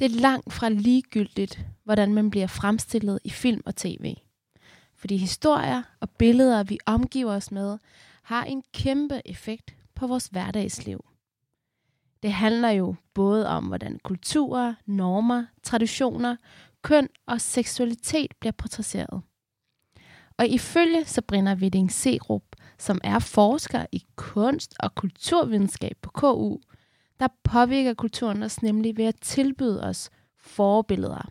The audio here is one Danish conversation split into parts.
Det er langt fra ligegyldigt, hvordan man bliver fremstillet i film og tv. Fordi historier og billeder, vi omgiver os med, har en kæmpe effekt på vores hverdagsliv. Det handler jo både om, hvordan kulturer, normer, traditioner, køn og seksualitet bliver portrætteret. Og ifølge Sabrina Witting Serup, som er forsker i kunst og kulturvidenskab på KU, der påvirker kulturen os nemlig ved at tilbyde os forbilleder.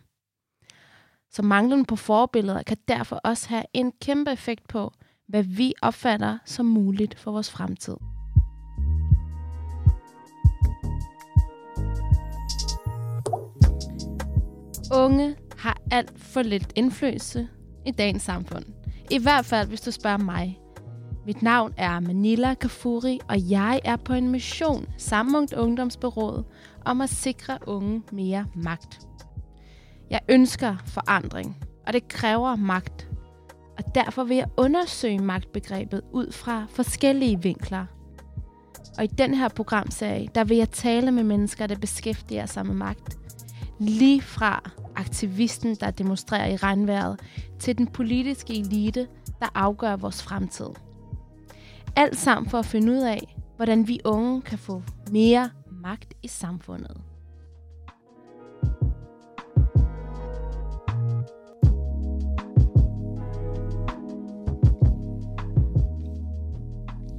Så manglen på forbilleder kan derfor også have en kæmpe effekt på, hvad vi opfatter som muligt for vores fremtid. Unge har alt for lidt indflydelse i dagens samfund. I hvert fald, hvis du spørger mig. Mit navn er Manila Kafuri, og jeg er på en mission sammen med Ungdomsberådet om at sikre unge mere magt. Jeg ønsker forandring, og det kræver magt. Og derfor vil jeg undersøge magtbegrebet ud fra forskellige vinkler. Og i den her programserie, der vil jeg tale med mennesker, der beskæftiger sig med magt. Lige fra aktivisten, der demonstrerer i regnvejret, til den politiske elite, der afgør vores fremtid. Alt sammen for at finde ud af, hvordan vi unge kan få mere magt i samfundet.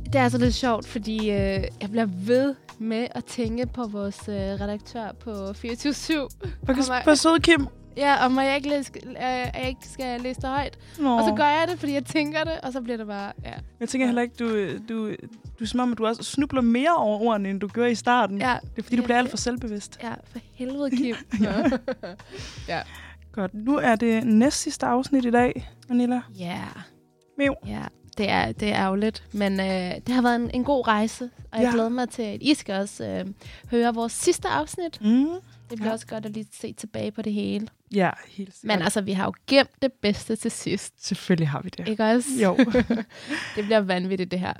Det er altså lidt sjovt, fordi øh, jeg bliver ved med at tænke på vores øh, redaktør på 24-7. På søde Kim. Ja, og må jeg ikke, læse, øh, jeg ikke skal læse det højt. Nå. Og så gør jeg det, fordi jeg tænker det, og så bliver det bare... Ja, Jeg tænker heller ikke, du, du, du er som om, at du også snubler mere over ordene, end du gjorde i starten. ja, Det er fordi, du bliver alt for selvbevidst. ja for helvede, Kim. ja. Godt. Nu er det næst sidste afsnit i dag, Manila. Ja. Mew. Ja, det er, det er ærgerligt, men øh, det har været en, en god rejse, og jeg Ja. glæder mig til, at I skal også øh, høre vores sidste afsnit. Mm. Det bliver Ja. også godt at lige se tilbage på det hele. Ja, helt sikkert. Men altså, vi har jo gemt det bedste til sidst. Selvfølgelig har vi det. Ikke også? Jo. det bliver vanvittigt, det her.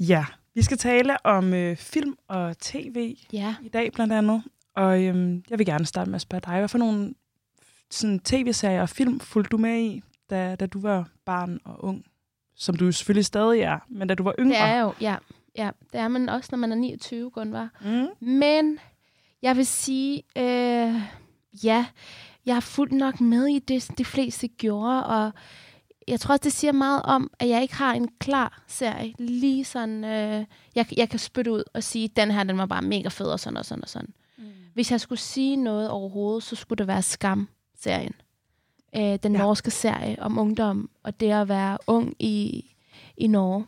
Ja, vi skal tale om øh, film og tv Ja. i dag blandt andet. Og øhm, jeg vil gerne starte med at spørge dig, hvad for nogle sådan, tv-serier og film fulgte du med i, da, da du var barn og ung? Som du selvfølgelig stadig er, men da du var yngre. Det er jo, ja. Ja, det er man også, når man er 29, Gunvar. Mm. Men jeg vil sige, øh, ja, jeg har fulgt nok med i det, de fleste gjorde, og jeg tror også, det siger meget om, at jeg ikke har en klar serie. Lige sådan, øh, jeg, jeg kan spytte ud og sige, den her, den var bare mega fed, og sådan og sådan og sådan. Mm. Hvis jeg skulle sige noget overhovedet, så skulle det være Skam-serien. Øh, den Ja. ja. norske serie om ungdom, og det at være ung i, i Norge.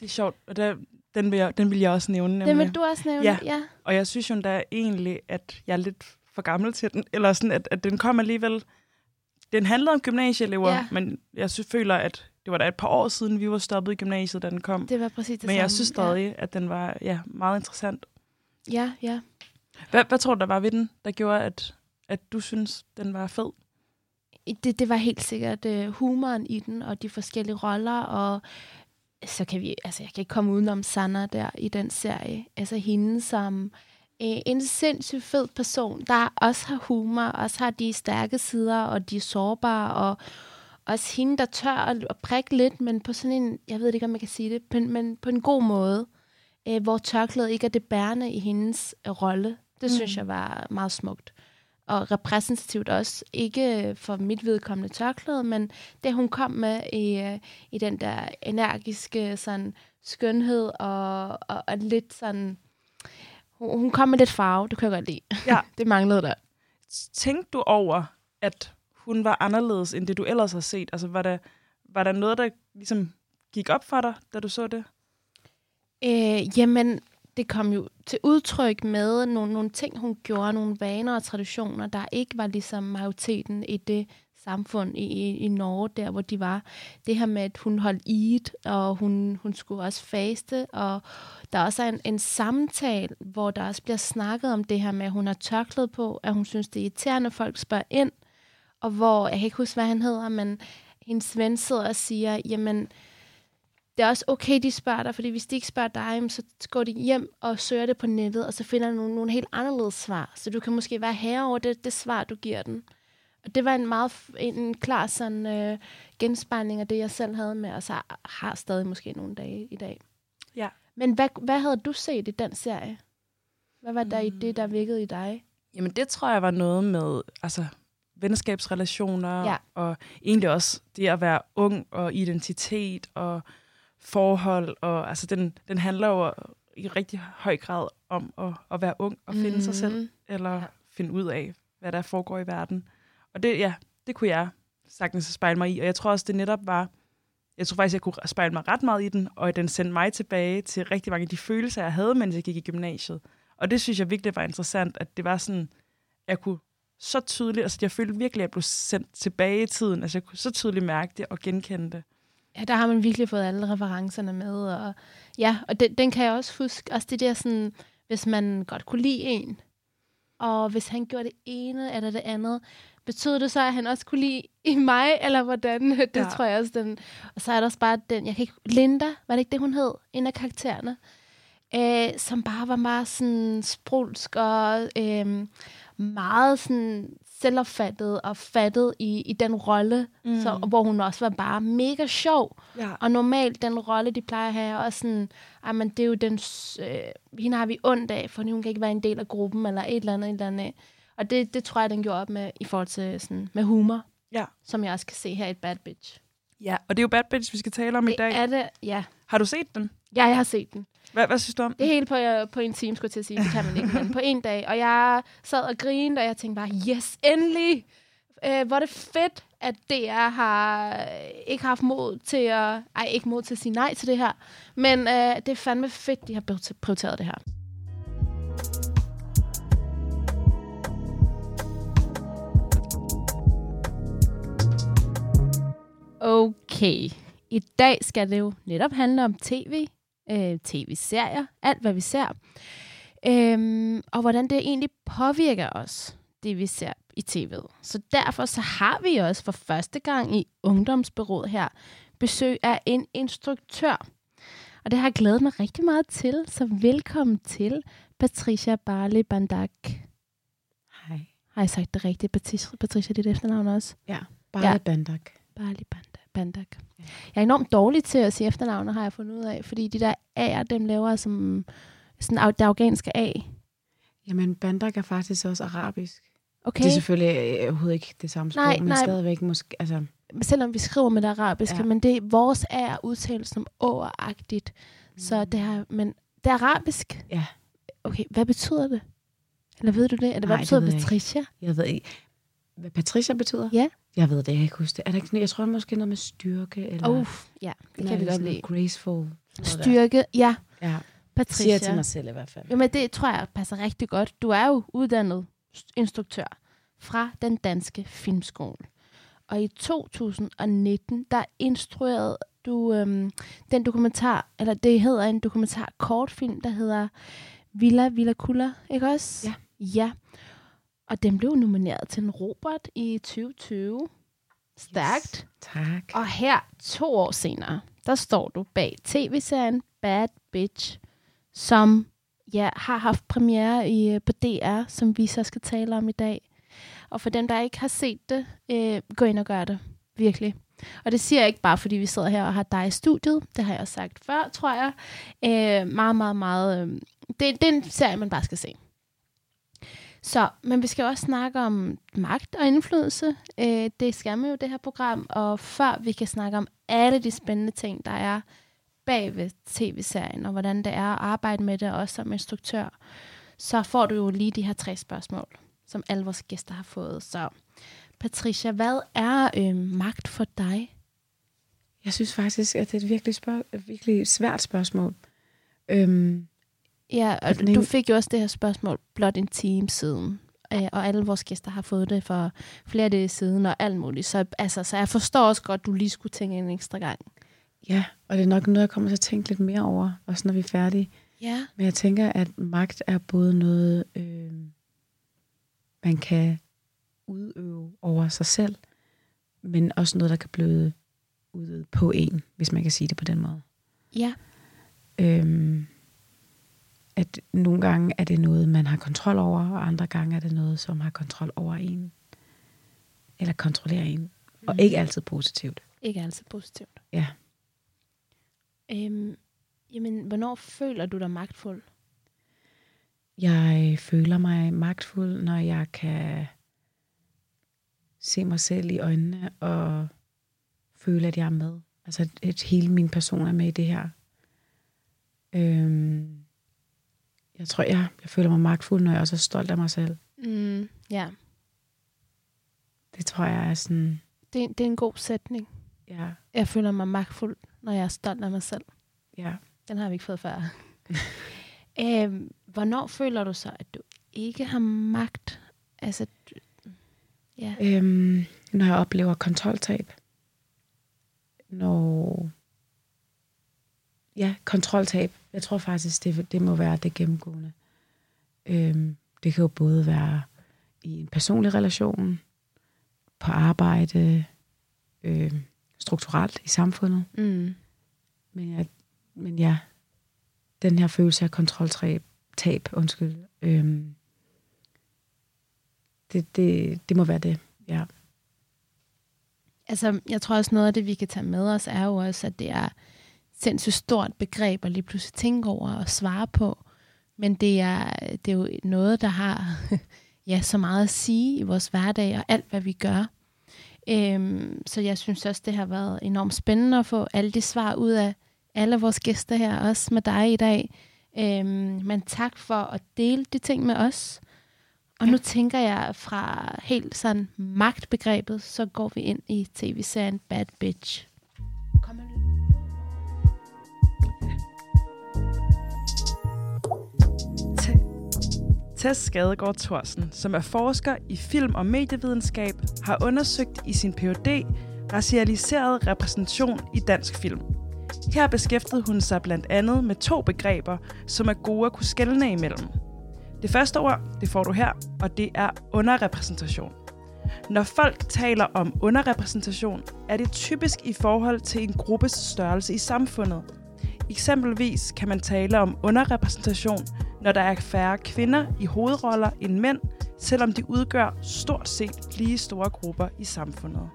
Det er sjovt, og der, den, vil jeg, den vil jeg også nævne. Den nemlig. vil du også nævne? Ja. ja. Og jeg synes jo da egentlig, at jeg er lidt for gammel til den. Eller sådan, at, at den kom alligevel... Den handlede om gymnasieelever, Ja. men jeg synes, føler, at det var da et par år siden, vi var stoppet i gymnasiet, da den kom. Det var præcis det men jeg samme. synes stadig, at den var ja, meget interessant. Ja, ja. ja. Hvad, hvad tror du, der var ved den, der gjorde, at, at du synes, den var fed? det, det var helt sikkert uh, humoren i den, og de forskellige roller, og så kan vi, altså jeg kan ikke komme udenom Sanna der i den serie. Altså hende som uh, en sindssygt fed person, der også har humor, også har de stærke sider, og de er sårbare, og også hende, der tør at, prikke lidt, men på sådan en, jeg ved ikke, om jeg kan sige det, men, men på en god måde, uh, hvor tørklædet ikke er det bærende i hendes uh, rolle. Det mm. synes jeg var meget smukt og repræsentativt også, ikke for mit vedkommende tørklæde, men det hun kom med i, øh, i den der energiske sådan, skønhed og, og, og lidt sådan... Hun, hun kom med lidt farve, det kan jeg godt lide. Ja. det manglede der. Tænkte du over, at hun var anderledes, end det du ellers har set? Altså, var der, var der noget, der ligesom gik op for dig, da du så det? Øh, jamen, det kom jo til udtryk med nogle, nogle ting, hun gjorde, nogle vaner og traditioner, der ikke var ligesom majoriteten i det samfund i, i, i Norge, der hvor de var. Det her med, at hun holdt eat, og hun, hun skulle også faste, og der også er en, en samtale, hvor der også bliver snakket om det her med, at hun har tørklæde på, at hun synes, det er irriterende, at folk spørger ind, og hvor, jeg kan ikke huske, hvad han hedder, men hendes ven sidder og siger, jamen, det er også okay, de spørger dig, fordi hvis de ikke spørger dig, så går de hjem og søger det på nettet, og så finder de nogle, nogle helt anderledes svar. Så du kan måske være herre over det, det svar, du giver den. Og det var en meget en klar sådan, øh, genspejling af det, jeg selv havde med, og så har stadig måske nogle dage i dag. Ja. Men hvad, hvad havde du set i den serie? Hvad var der mm. i det, der virkede i dig? Jamen det tror jeg var noget med altså, venskabsrelationer, ja. og egentlig også det at være ung og identitet og forhold. Og, altså, den, den handler jo i rigtig høj grad om at, at være ung og finde mm. sig selv, mm. eller ja. finde ud af, hvad der foregår i verden. Og det, ja, det kunne jeg sagtens spejle mig i. Og jeg tror også, det netop var, jeg tror faktisk, jeg kunne spejle mig ret meget i den, og den sendte mig tilbage til rigtig mange af de følelser, jeg havde, mens jeg gik i gymnasiet. Og det synes jeg virkelig var interessant, at det var sådan, jeg kunne så tydeligt, altså jeg følte virkelig, at jeg blev sendt tilbage i tiden. Altså jeg kunne så tydeligt mærke det og genkende det. Ja, der har man virkelig fået alle referencerne med. Og, ja, og den, den kan jeg også huske. Også det der sådan, hvis man godt kunne lide en, og hvis han gjorde det ene eller det andet, betød det så, at han også kunne lide i mig, eller hvordan? Det ja. tror jeg også. Den. Og så er der også bare den, jeg kan ikke, Linda, var det ikke det, hun hed? En af karaktererne. Øh, som bare var meget sådan sprulsk og øh, meget sådan selvopfattet og fattet i, i den rolle, mm. så, hvor hun også var bare mega sjov. Ja. Og normalt, den rolle, de plejer at have, er også sådan, men det er jo den, øh, hende har vi ondt af, for hun kan ikke være en del af gruppen, eller et eller andet, et eller andet. Og det, det tror jeg, den gjorde op med, i forhold til sådan, med humor, ja. som jeg også kan se her i Bad Bitch. Ja, og det er jo Bad Bitch, vi skal tale om det i dag. er det, ja. Har du set den? Ja, jeg har set den. Hvad, hvad synes du om Det helt på, øh, på en time, skulle jeg til at sige. Det kan man ikke, men på en dag. Og jeg sad og grinede, og jeg tænkte bare, yes, endelig! Øh, hvor er det fedt, at DR har øh, ikke haft mod til at... Ej, ikke mod til at sige nej til det her. Men øh, det er fandme fedt, de har prioriteret det her. Okay. I dag skal det jo netop handle om tv, øh, tv-serier, alt hvad vi ser, øhm, og hvordan det egentlig påvirker os, det vi ser i tv'et. Så derfor så har vi også for første gang i ungdomsbyrået her besøg af en instruktør. Og det har jeg glædet mig rigtig meget til, så velkommen til Patricia Barley Bandak. Hej. Har jeg sagt det rigtigt, Patricia, Patricia dit efternavn også? Ja, Barley ja. Bandak. Barley Bandak. Bandak. Ja. Jeg er enormt dårlig til at sige efternavne, har jeg fundet ud af, fordi de der A'er, dem laver som sådan det afghanske A. Jamen, Bandak er faktisk også arabisk. Okay. Det er selvfølgelig øh, overhovedet ikke det samme sprog, nej, men nej. stadigvæk måske... Altså... Selvom vi skriver med det arabiske, ja. men det vores A udtales som åeragtigt. Mm. Så det er, men det er arabisk? Ja. Okay, hvad betyder det? Eller ved du det? Eller hvad betyder Patricia? Jeg. jeg ved ikke. Hvad Patricia betyder? Ja. Jeg ved det, jeg kan ikke huske det. Er der ikke, jeg tror måske noget med styrke. Eller uh, ja, det kan vi godt lide. Graceful. Styrke, ja. Ja. Patricia. Siger til mig selv i hvert fald. Jamen, det tror jeg passer rigtig godt. Du er jo uddannet instruktør fra den danske filmskole. Og i 2019, der instruerede du øhm, den dokumentar, eller det hedder en dokumentar kortfilm, der hedder Villa Villa Kulla, ikke også? Ja. Ja. Og den blev nomineret til en Robert i 2020. Stærkt. Yes, tak. Og her, to år senere, der står du bag tv-serien Bad Bitch, som ja, har haft premiere i, øh, på DR, som vi så skal tale om i dag. Og for dem, der ikke har set det, øh, gå ind og gør det. Virkelig. Og det siger jeg ikke bare, fordi vi sidder her og har dig i studiet. Det har jeg sagt før, tror jeg. Øh, meget, meget, meget... Øh, det, det er en serie, man bare skal se. Så, men vi skal også snakke om magt og indflydelse. Øh, det skal man jo, det her program. Og før vi kan snakke om alle de spændende ting, der er bag ved tv-serien, og hvordan det er at arbejde med det, også som instruktør, så får du jo lige de her tre spørgsmål, som alle vores gæster har fået. Så Patricia, hvad er øh, magt for dig? Jeg synes faktisk, at det er et virkelig, spørg- virkelig svært spørgsmål. Øhm, Ja, og du fik jo også det her spørgsmål blot en time siden. Øh, og alle vores gæster har fået det for flere dage siden og alt muligt. Så, altså, så jeg forstår også godt, at du lige skulle tænke en ekstra gang. Ja, og det er nok noget, jeg kommer til at tænke lidt mere over, også når vi er færdige. Ja. Men jeg tænker, at magt er både noget, øh, man kan udøve over sig selv, men også noget, der kan blive udøvet på en, hvis man kan sige det på den måde. Ja. Øhm, at nogle gange er det noget, man har kontrol over, og andre gange er det noget, som har kontrol over en. Eller kontrollerer en. Og Mhm. ikke altid positivt. Ikke altid positivt. Ja. Øhm, jamen, hvornår føler du dig magtfuld? Jeg føler mig magtfuld, når jeg kan se mig selv i øjnene og føle, at jeg er med. Altså, at hele min person er med i det her. Øhm, jeg tror, jeg, jeg føler mig magtfuld, når jeg også er stolt af mig selv. Mm, ja, Det tror jeg er sådan, det, det er en god sætning. ja, Jeg føler mig magtfuld, når jeg er stolt af mig selv. ja. Den har vi ikke fået før. øhm, hvornår føler du så, at du ikke har magt? Altså, du- ja. Øhm, når jeg oplever kontroltab. Når... Ja, kontroltab. Jeg tror faktisk, det, det må være det gennemgående. Øhm, det kan jo både være i en personlig relation, på arbejde, øhm, strukturelt i samfundet. Mm. Men, jeg, men ja, den her følelse af kontroltab, tab, undskyld, øhm, det, det, det må være det, ja. Altså, jeg tror også noget af det, vi kan tage med os, er jo også, at det er sindssygt stort begreb at lige pludselig tænke over og svare på. Men det er, det er jo noget, der har ja, så meget at sige i vores hverdag og alt, hvad vi gør. Øhm, så jeg synes også, det har været enormt spændende at få alle de svar ud af alle vores gæster her, også med dig i dag. Øhm, men tak for at dele de ting med os. Og nu tænker jeg fra helt sådan magtbegrebet, så går vi ind i tv-serien Bad Bitch. Tess Skadegaard Thorsen, som er forsker i film- og medievidenskab, har undersøgt i sin Ph.D. racialiseret repræsentation i dansk film. Her beskæftigede hun sig blandt andet med to begreber, som er gode at kunne skelne imellem. Det første ord, det får du her, og det er underrepræsentation. Når folk taler om underrepræsentation, er det typisk i forhold til en gruppes størrelse i samfundet. Eksempelvis kan man tale om underrepræsentation, når der er færre kvinder i hovedroller end mænd, selvom de udgør stort set lige store grupper i samfundet.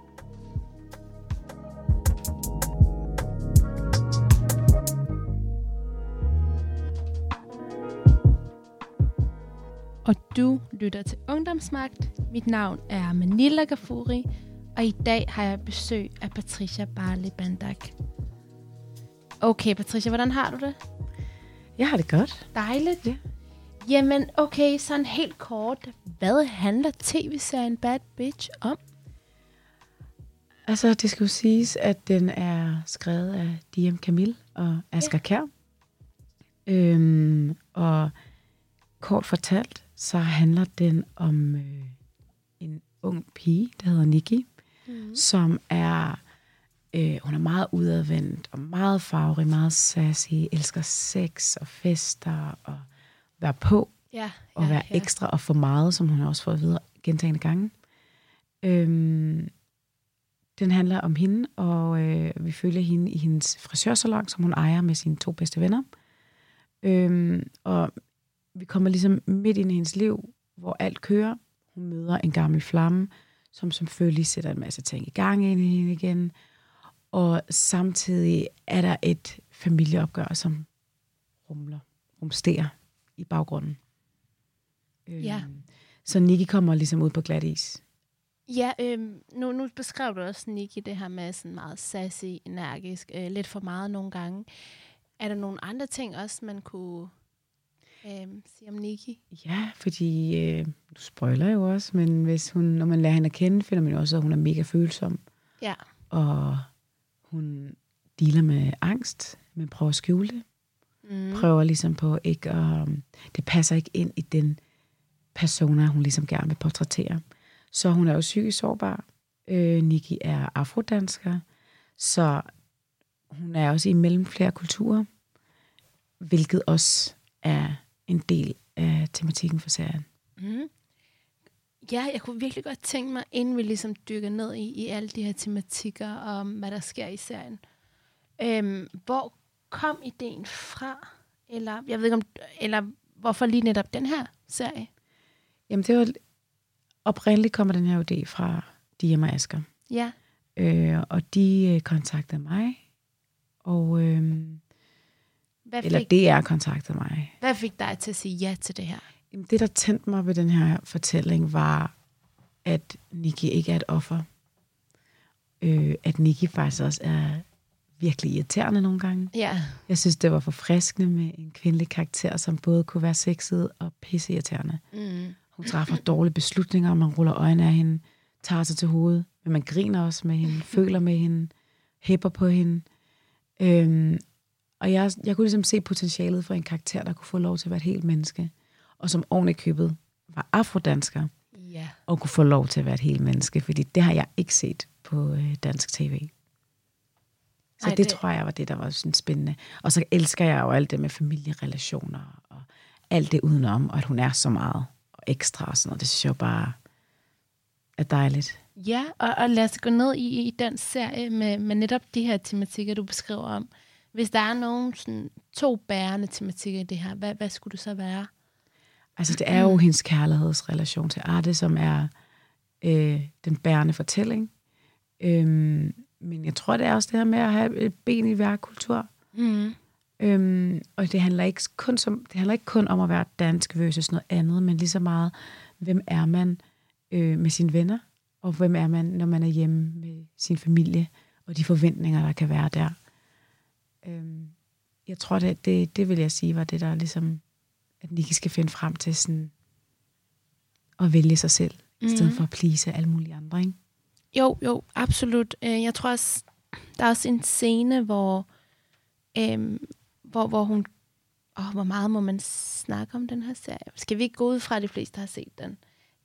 Og du lytter til Ungdomsmagt. Mit navn er Manila Gafuri, og i dag har jeg besøg af Patricia Barley Bandak. Okay, Patricia, hvordan har du det? Jeg har det godt. Dejligt. Ja. Jamen, okay, sådan helt kort. Hvad handler tv-serien Bad Bitch om? Altså, det skal jo siges, at den er skrevet af Diem Camille og Asger ja. Kjær. Øhm, og kort fortalt, så handler den om øh, en ung pige, der hedder Nikki, mm. som er, øh, hun er meget udadvendt og meget farverig, meget sassy, elsker sex og fester og være på Ja, og være ja. ekstra og for meget, som hun har også fået at vide gentagende gange. Øhm, den handler om hende, og øh, vi følger hende i hendes frisørsalon, som hun ejer med sine to bedste venner. Øhm, og vi kommer ligesom midt ind i hendes liv, hvor alt kører. Hun møder en gammel flamme, som selvfølgelig sætter en masse ting i gang ind i hende igen. Og samtidig er der et familieopgør, som rumler, rumsterer i baggrunden. Øhm, Ja. Så Nikki kommer ligesom ud på glat is. Ja, øhm, nu, nu beskrev du også Nicky det her med sådan meget sassy, energisk, øh, lidt for meget nogle gange. Er der nogle andre ting også, man kunne øhm, sige om Nicky? Ja, fordi øh, du spoiler jo også, men hvis hun, når man lærer hende at kende, finder man jo også, at hun er mega følsom. Ja. Og hun dealer med angst, men prøver at skjule det. Mm. Prøver ligesom på ikke at... Det passer ikke ind i den persona, hun ligesom gerne vil portrættere. Så hun er jo psykisk sårbar. Øh, Nikki er afrodansker, så hun er også imellem flere kulturer, hvilket også er en del af tematikken for serien. Mm. Ja, jeg kunne virkelig godt tænke mig, inden vi ligesom dykker ned i, i alle de her tematikker om, hvad der sker i serien. Øhm, hvor kom ideen fra? Eller, jeg ved ikke om, eller hvorfor lige netop den her serie? Jamen, det var oprindeligt kommer den her idé fra Diem og Asger. Ja. Øh, og de øh, kontaktede mig, og, øh, Hvad eller fik, DR kontaktede mig. hvad fik dig til at sige ja til det her? Det, der tændte mig ved den her fortælling, var, at Nikki ikke er et offer. Øh, at Nikki faktisk også er virkelig irriterende nogle gange. Ja. Jeg synes, det var forfriskende med en kvindelig karakter, som både kunne være sexet og pisseirriterende. Mm. Hun træffer dårlige beslutninger, man ruller øjnene af hende, tager sig til hovedet, men man griner også med hende, føler med hende, hæpper på hende. Øhm, og jeg, jeg kunne ligesom se potentialet for en karakter, der kunne få lov til at være et helt menneske, og som oven købet var afrodansker, Ja. og kunne få lov til at være et helt menneske, fordi det har jeg ikke set på øh, dansk tv. Så Ej, det, det- tror jeg var det, der var sådan spændende. Og så elsker jeg jo alt det med familierelationer, og alt det udenom, og at hun er så meget og ekstra og sådan noget. Det synes jeg jo bare er dejligt. Ja, og, og lad os gå ned i, i den serie med, med netop de her tematikker, du beskriver om. Hvis der er nogen sådan, to bærende tematikker i det her, hvad, hvad skulle det så være? Altså, det er jo hendes kærlighedsrelation til Arte, som er øh, den bærende fortælling. Øhm, men jeg tror, det er også det her med at have et ben i hver kultur. Mm. Øhm, og det handler, ikke kun som, det handler ikke kun om at være dansk versus noget andet, men lige så meget, hvem er man øh, med sine venner, og hvem er man, når man er hjemme med sin familie, og de forventninger, der kan være der. Øhm, jeg tror, det, det, det vil jeg sige, var det, der ligesom, at Nicky skal finde frem til sådan, at vælge sig selv, mm. i stedet for at please alle mulige andre, ikke? Jo, jo, absolut. Øh, Jeg tror også, der er også en scene, hvor, øhm, hvor, hvor hun... Åh, hvor meget må man snakke om den her serie? Skal vi ikke gå ud fra, at de fleste har set den?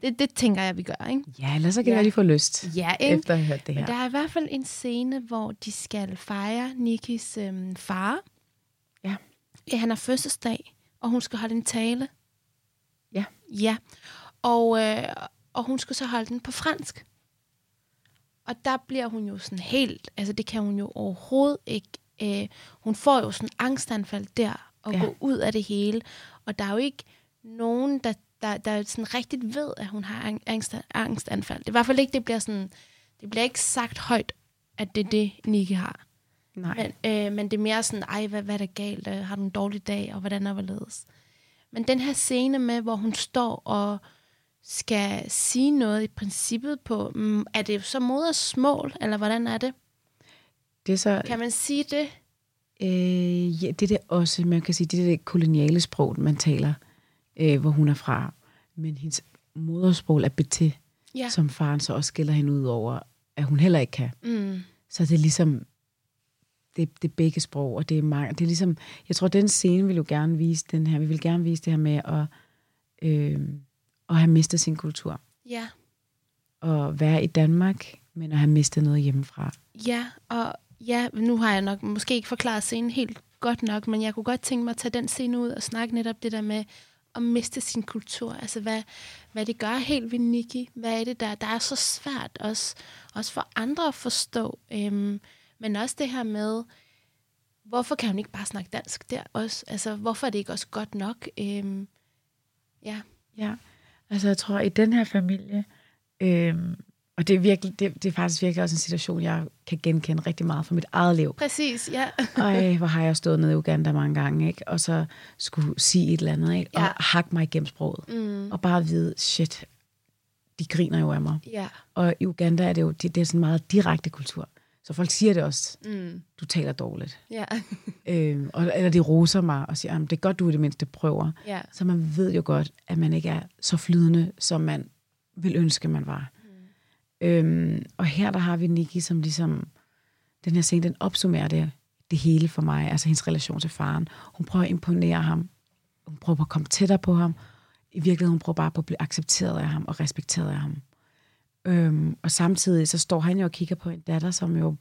Det, det tænker jeg, vi gør, ikke? Ja, ellers så kan Ja. det være, de får lyst, Ja, ikke? efter at have hørt det Men her. der er i hvert fald en scene, hvor de skal fejre Nikis øhm, far. Ja. Ja, han har fødselsdag, og hun skal holde en tale. Ja. Ja, og, øh, og hun skal så holde den på fransk. Og der bliver hun jo sådan helt, altså det kan hun jo overhovedet ikke. Øh, hun får jo sådan angstanfald der, og Ja. ja. gå ud af det hele. Og der er jo ikke nogen, der, der, der sådan rigtigt ved, at hun har ang- angst, angstanfald. Det er i hvert fald ikke, det bliver sådan, det bliver ikke sagt højt, at det er det, Nicky har. Nej. Men, øh, men det er mere sådan, ej, hvad, hvad er der galt? Øh, Har du en dårlig dag? Og hvordan er hvorledes? Men den her scene med, hvor hun står og skal sige noget i princippet på, mm, er det så modersmål, eller hvordan er det? Det er så, Kan man sige det? Øh, ja, det er også, man kan sige, det er det koloniale sprog, man taler, øh, hvor hun er fra. Men hendes modersprog er beté, Ja. som faren så også skiller hende ud over, at hun heller ikke kan. Mm. Så det er ligesom, det, det er begge sprog, og det er, mange, det er ligesom, jeg tror, den scene vil jo gerne vise den her, vi vil gerne vise det her med at, øh, at have mistet sin kultur. Ja. Og være i Danmark, men at have mistet noget hjemmefra. Ja, og ja, nu har jeg nok måske ikke forklaret scenen helt godt nok, men jeg kunne godt tænke mig at tage den scene ud og snakke netop det der med at miste sin kultur. Altså, hvad, hvad det gør helt ved Nikki. Hvad er det, der, der er så svært også, også for andre at forstå. Øhm, men også det her med, hvorfor kan hun ikke bare snakke dansk der også? Altså, hvorfor er det ikke også godt nok? Øhm, ja. Ja, altså jeg tror, i den her familie, øhm, og det er, virkelig, det, det er faktisk virkelig også en situation, jeg kan genkende rigtig meget fra mit eget liv. Præcis, ja. Ej, hvor har jeg stået nede i Uganda mange gange, ikke? og så skulle sige et eller andet, ikke? og Ja. hakke mig igennem sproget, Mm, og bare vide, shit, de griner jo af mig. ja. Og i Uganda er det jo det, det er sådan en meget direkte kultur. Så folk siger det også, Mm, du taler dårligt. ja. Øhm, og, eller de roser mig og siger, "Jamen, det er godt, du i det mindste prøver. ja. Så man ved jo godt, at man ikke er så flydende, som man vil ønske, man var. Mm. Øhm, og her der har vi Nikki, som ligesom, den her scene, den opsummerer det, det hele for mig, altså hendes relation til faren. Hun prøver at imponere ham. Hun prøver at komme tættere på ham. I virkeligheden, hun prøver bare på at blive accepteret af ham og respekteret af ham. Øhm, og samtidig så står han jo og kigger på en datter, som jo...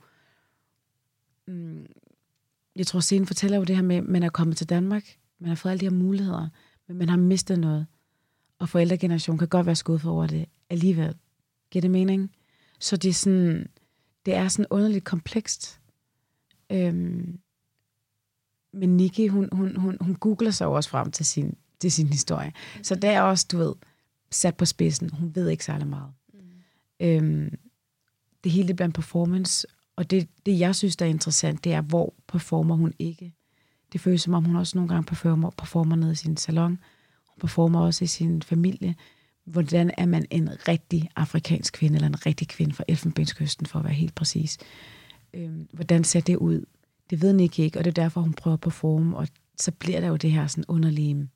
Mm, jeg tror, scenen fortæller jo det her med, at man er kommet til Danmark, man har fået alle de her muligheder, men man har mistet noget. Og forældregenerationen kan godt være skuffet over det alligevel. Giver det mening? Så det er sådan, det er sådan underligt komplekst. Øhm, men Nikki, hun, hun, hun, hun googler sig også frem til sin, til sin historie. Så det er også, du ved, sat på spidsen. Hun ved ikke særlig meget. Øhm, det hele det en performance, og det, det, jeg synes, der er interessant, det er, hvor performer hun ikke. Det føles som om, hun også nogle gange performer, performer nede i sin salon. Hun performer også i sin familie. Hvordan er man en rigtig afrikansk kvinde, eller en rigtig kvinde fra Elfenbenskysten, for at være helt præcis. Øhm, hvordan ser det ud? Det ved Nick ikke, og det er derfor, hun prøver at performe, og så bliver der jo det her sådan underlige,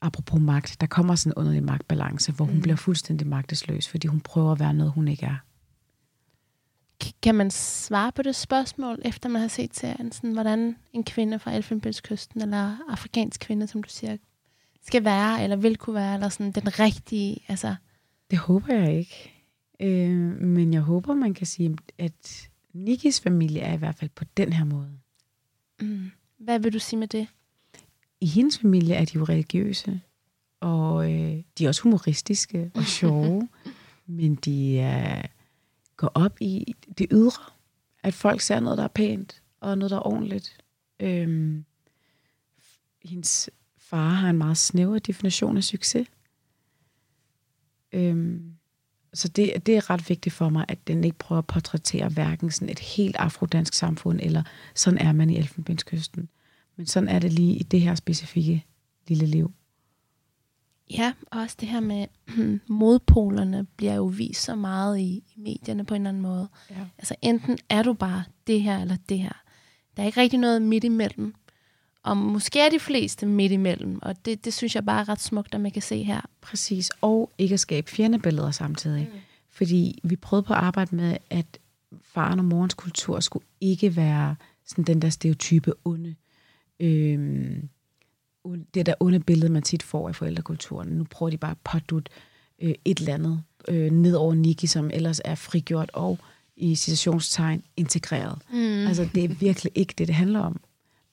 apropos magt, der kommer sådan en underlig magtbalance, hvor hun mm. bliver fuldstændig magtesløs, fordi hun prøver at være noget, hun ikke er. Kan man svare på det spørgsmål, efter man har set serien, sådan, hvordan en kvinde fra Elfenbenskysten, eller afrikansk kvinde, som du siger, skal være, eller vil kunne være, eller sådan den rigtige, altså... Det håber jeg ikke. Øh, men jeg håber, man kan sige, at Nikis familie er i hvert fald på den her måde. Mm. Hvad vil du sige med det? I hendes familie er de jo religiøse, og øh, de er også humoristiske og sjove, men de er, går op i det ydre, at folk ser noget, der er pænt, og noget, der er ordentligt. Øhm, hendes far har en meget snæver definition af succes. Øhm, så det, det er ret vigtigt for mig, at den ikke prøver at portrættere hverken sådan et helt afrodansk samfund, eller sådan er man i Elfenbenskysten. Men sådan er det lige i det her specifikke lille liv. Ja, og også det her med modpolerne bliver jo vist så meget i, i medierne på en eller anden måde. Ja. Altså enten er du bare det her eller det her. Der er ikke rigtig noget midt imellem. Og måske er de fleste midt imellem, og det, det synes jeg bare er ret smukt, at man kan se her. Præcis, og ikke at skabe fjendebilleder samtidig. Mm. Fordi vi prøvede på at arbejde med, at faren og morens kultur skulle ikke være sådan den der stereotype onde. Øhm, det der onde billede, man tit får af forældrekulturen. Nu prøver de bare at pådutte øh, et eller andet øh, ned over Nikki, som ellers er frigjort og i situationstegn integreret. Mm. Altså, det er virkelig ikke det, det handler om.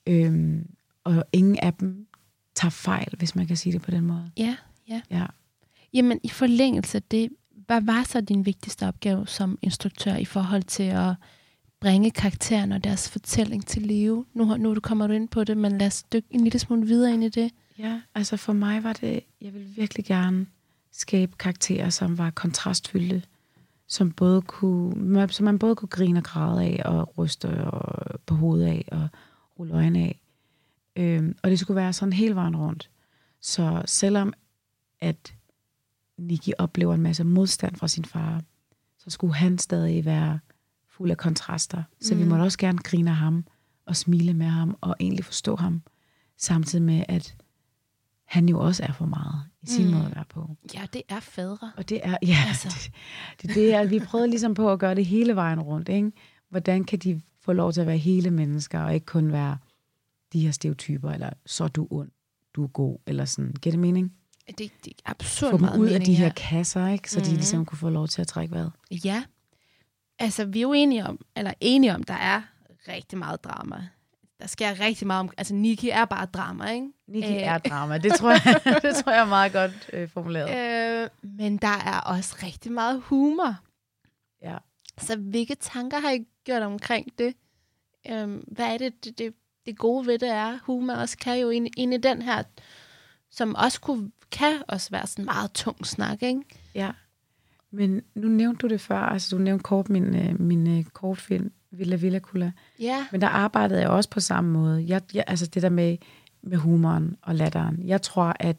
Øhm, og ingen af dem tager fejl, hvis man kan sige det på den måde. Ja, ja. ja. Jamen, i forlængelse af det, hvad var så din vigtigste opgave som instruktør i forhold til at bringe karakteren og deres fortælling til live? Nu, nu du kommer du ind på det, men lad os dykke en lille smule videre ind i det. Ja, altså for mig var det, jeg ville virkelig gerne skabe karakterer, som var kontrastfyldte, som, både kunne, som man både kunne grine og græde af, og ryste og på hovedet af, og rulle øjnene af. Øhm, og det skulle være sådan hele vejen rundt. Så selvom at Nicky oplever en masse modstand fra sin far, så skulle han stadig være fuld af kontraster. Så mm. vi måtte også gerne grine af ham, og smile med ham, og egentlig forstå ham, samtidig med, at han jo også er for meget i sin mm. måde at være på. Ja, det er fædre. Og det er, ja, altså. det, det, det er, vi prøvede ligesom på at gøre det hele vejen rundt, ikke? Hvordan kan de få lov til at være hele mennesker, og ikke kun være de her stereotyper, eller så er du ond, du er god, eller sådan. Giver det mening? Det, det er absurd Få dem meget ud mening, af de her ja. kasser, ikke? så mm-hmm. de Mhm. ligesom kunne få lov til at trække vejret. Ja. Altså, vi er jo enige om, eller enige om, der er rigtig meget drama. Der sker rigtig meget om... Altså, Nikki er bare drama, ikke? Nikki Øh. er drama, det tror jeg, det tror jeg er meget godt øh, formuleret. Øh, men der er også rigtig meget humor. Ja. Så hvilke tanker har I gjort omkring det? Øh, hvad er det, det, det, det gode ved det er? Humor også kan jo ind, ind i den her, som også kunne, kan også være sådan meget tung snak, ikke? Ja. Men nu nævnte du det før, altså du nævnte kort min, øh, min øh, kortfilm, Villa Villa Kula. Ja. Men der arbejdede jeg også på samme måde. Jeg, jeg, altså det der med, med humoren og latteren. Jeg tror, at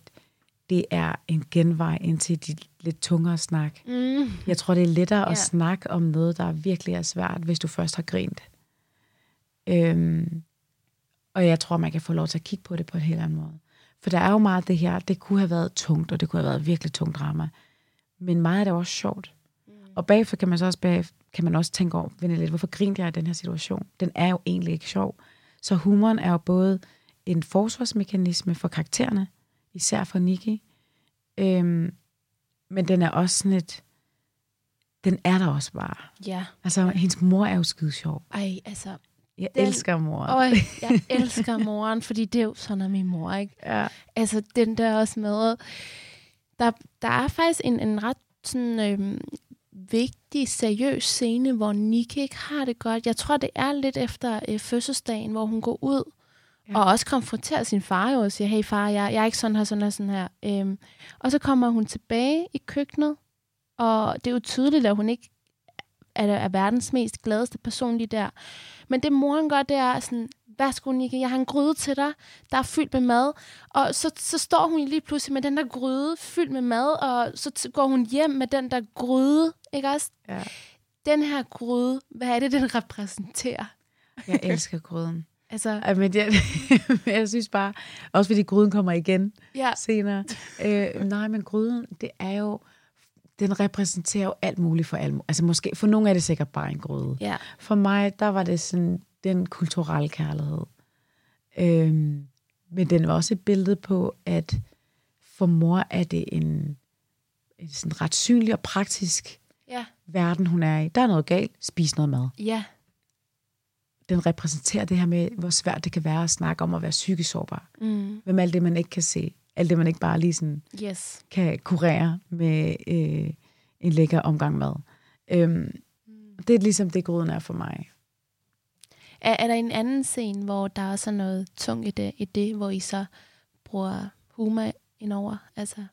det er en genvej ind til de lidt tungere snak. Mm. Jeg tror, det er lettere Ja. at snakke om noget, der virkelig er svært, hvis du først har grint. Øhm, og jeg tror, man kan få lov til at kigge på det på en helt anden måde. For der er jo meget det her, det kunne have været tungt, og det kunne have været virkelig tungt drama. Men meget af det er også sjovt. Mm. Og bagefter kan man så også, bagefter, kan man også tænke over, vende lidt, hvorfor grinte jeg i den her situation? Den er jo egentlig ikke sjov. Så humoren er jo både en forsvarsmekanisme for karaktererne, især for Nikki, øhm, men den er også sådan et, den er der også bare. Ja. Altså, hendes mor er jo skide sjov. Ej, altså... Jeg Den- den, elsker mor. Øj, jeg elsker moren, fordi det er jo sådan er min mor, ikke? Ja. Altså, den der også med... Der, der er faktisk en, en ret sådan, øhm, vigtig, seriøs scene, hvor Nicky ikke har det godt. Jeg tror, det er lidt efter øh, fødselsdagen, hvor hun går ud Ja. Og også konfronterer sin far jo og siger, hey far, jeg, jeg er ikke sådan her, sådan her, sådan her. Øhm, og så kommer hun tilbage i køkkenet, og det er jo tydeligt, at hun ikke er, er verdens mest gladeste person lige der. Men det moren gør, det er sådan, værsgo Nikke, jeg har en gryde til dig, der er fyldt med mad. Og så, så står hun lige pludselig med den der gryde fyldt med mad, og så går hun hjem med den der gryde, ikke også? Ja. Den her gryde, hvad er det, den repræsenterer? Jeg elsker gryden. Altså, Ej, men jeg, jeg synes bare, også fordi gryden kommer igen ja. senere. Øh, nej, men gryden, det er jo, den repræsenterer jo alt muligt for alt Altså måske, for nogle er det sikkert bare en gryde. Ja. For mig, der var det sådan den kulturelle kærlighed. Øhm, men den var også et billede på, at for mor er det en, en sådan ret synlig og praktisk ja. verden, hun er i. Der er noget galt, spis noget mad. Ja. Den repræsenterer det her med, hvor svært det kan være at snakke om at være psykisk sårbar. Mm. Med alt det, man ikke kan se. Alt det, man ikke bare lige sådan Yes. kan kurere med øh, en lækker omgang mad. Øhm, det er ligesom det, gryden er for mig. Er, er der en anden scene, hvor der er så noget tungt i det, i det, hvor I så bruger humor indover? Altså,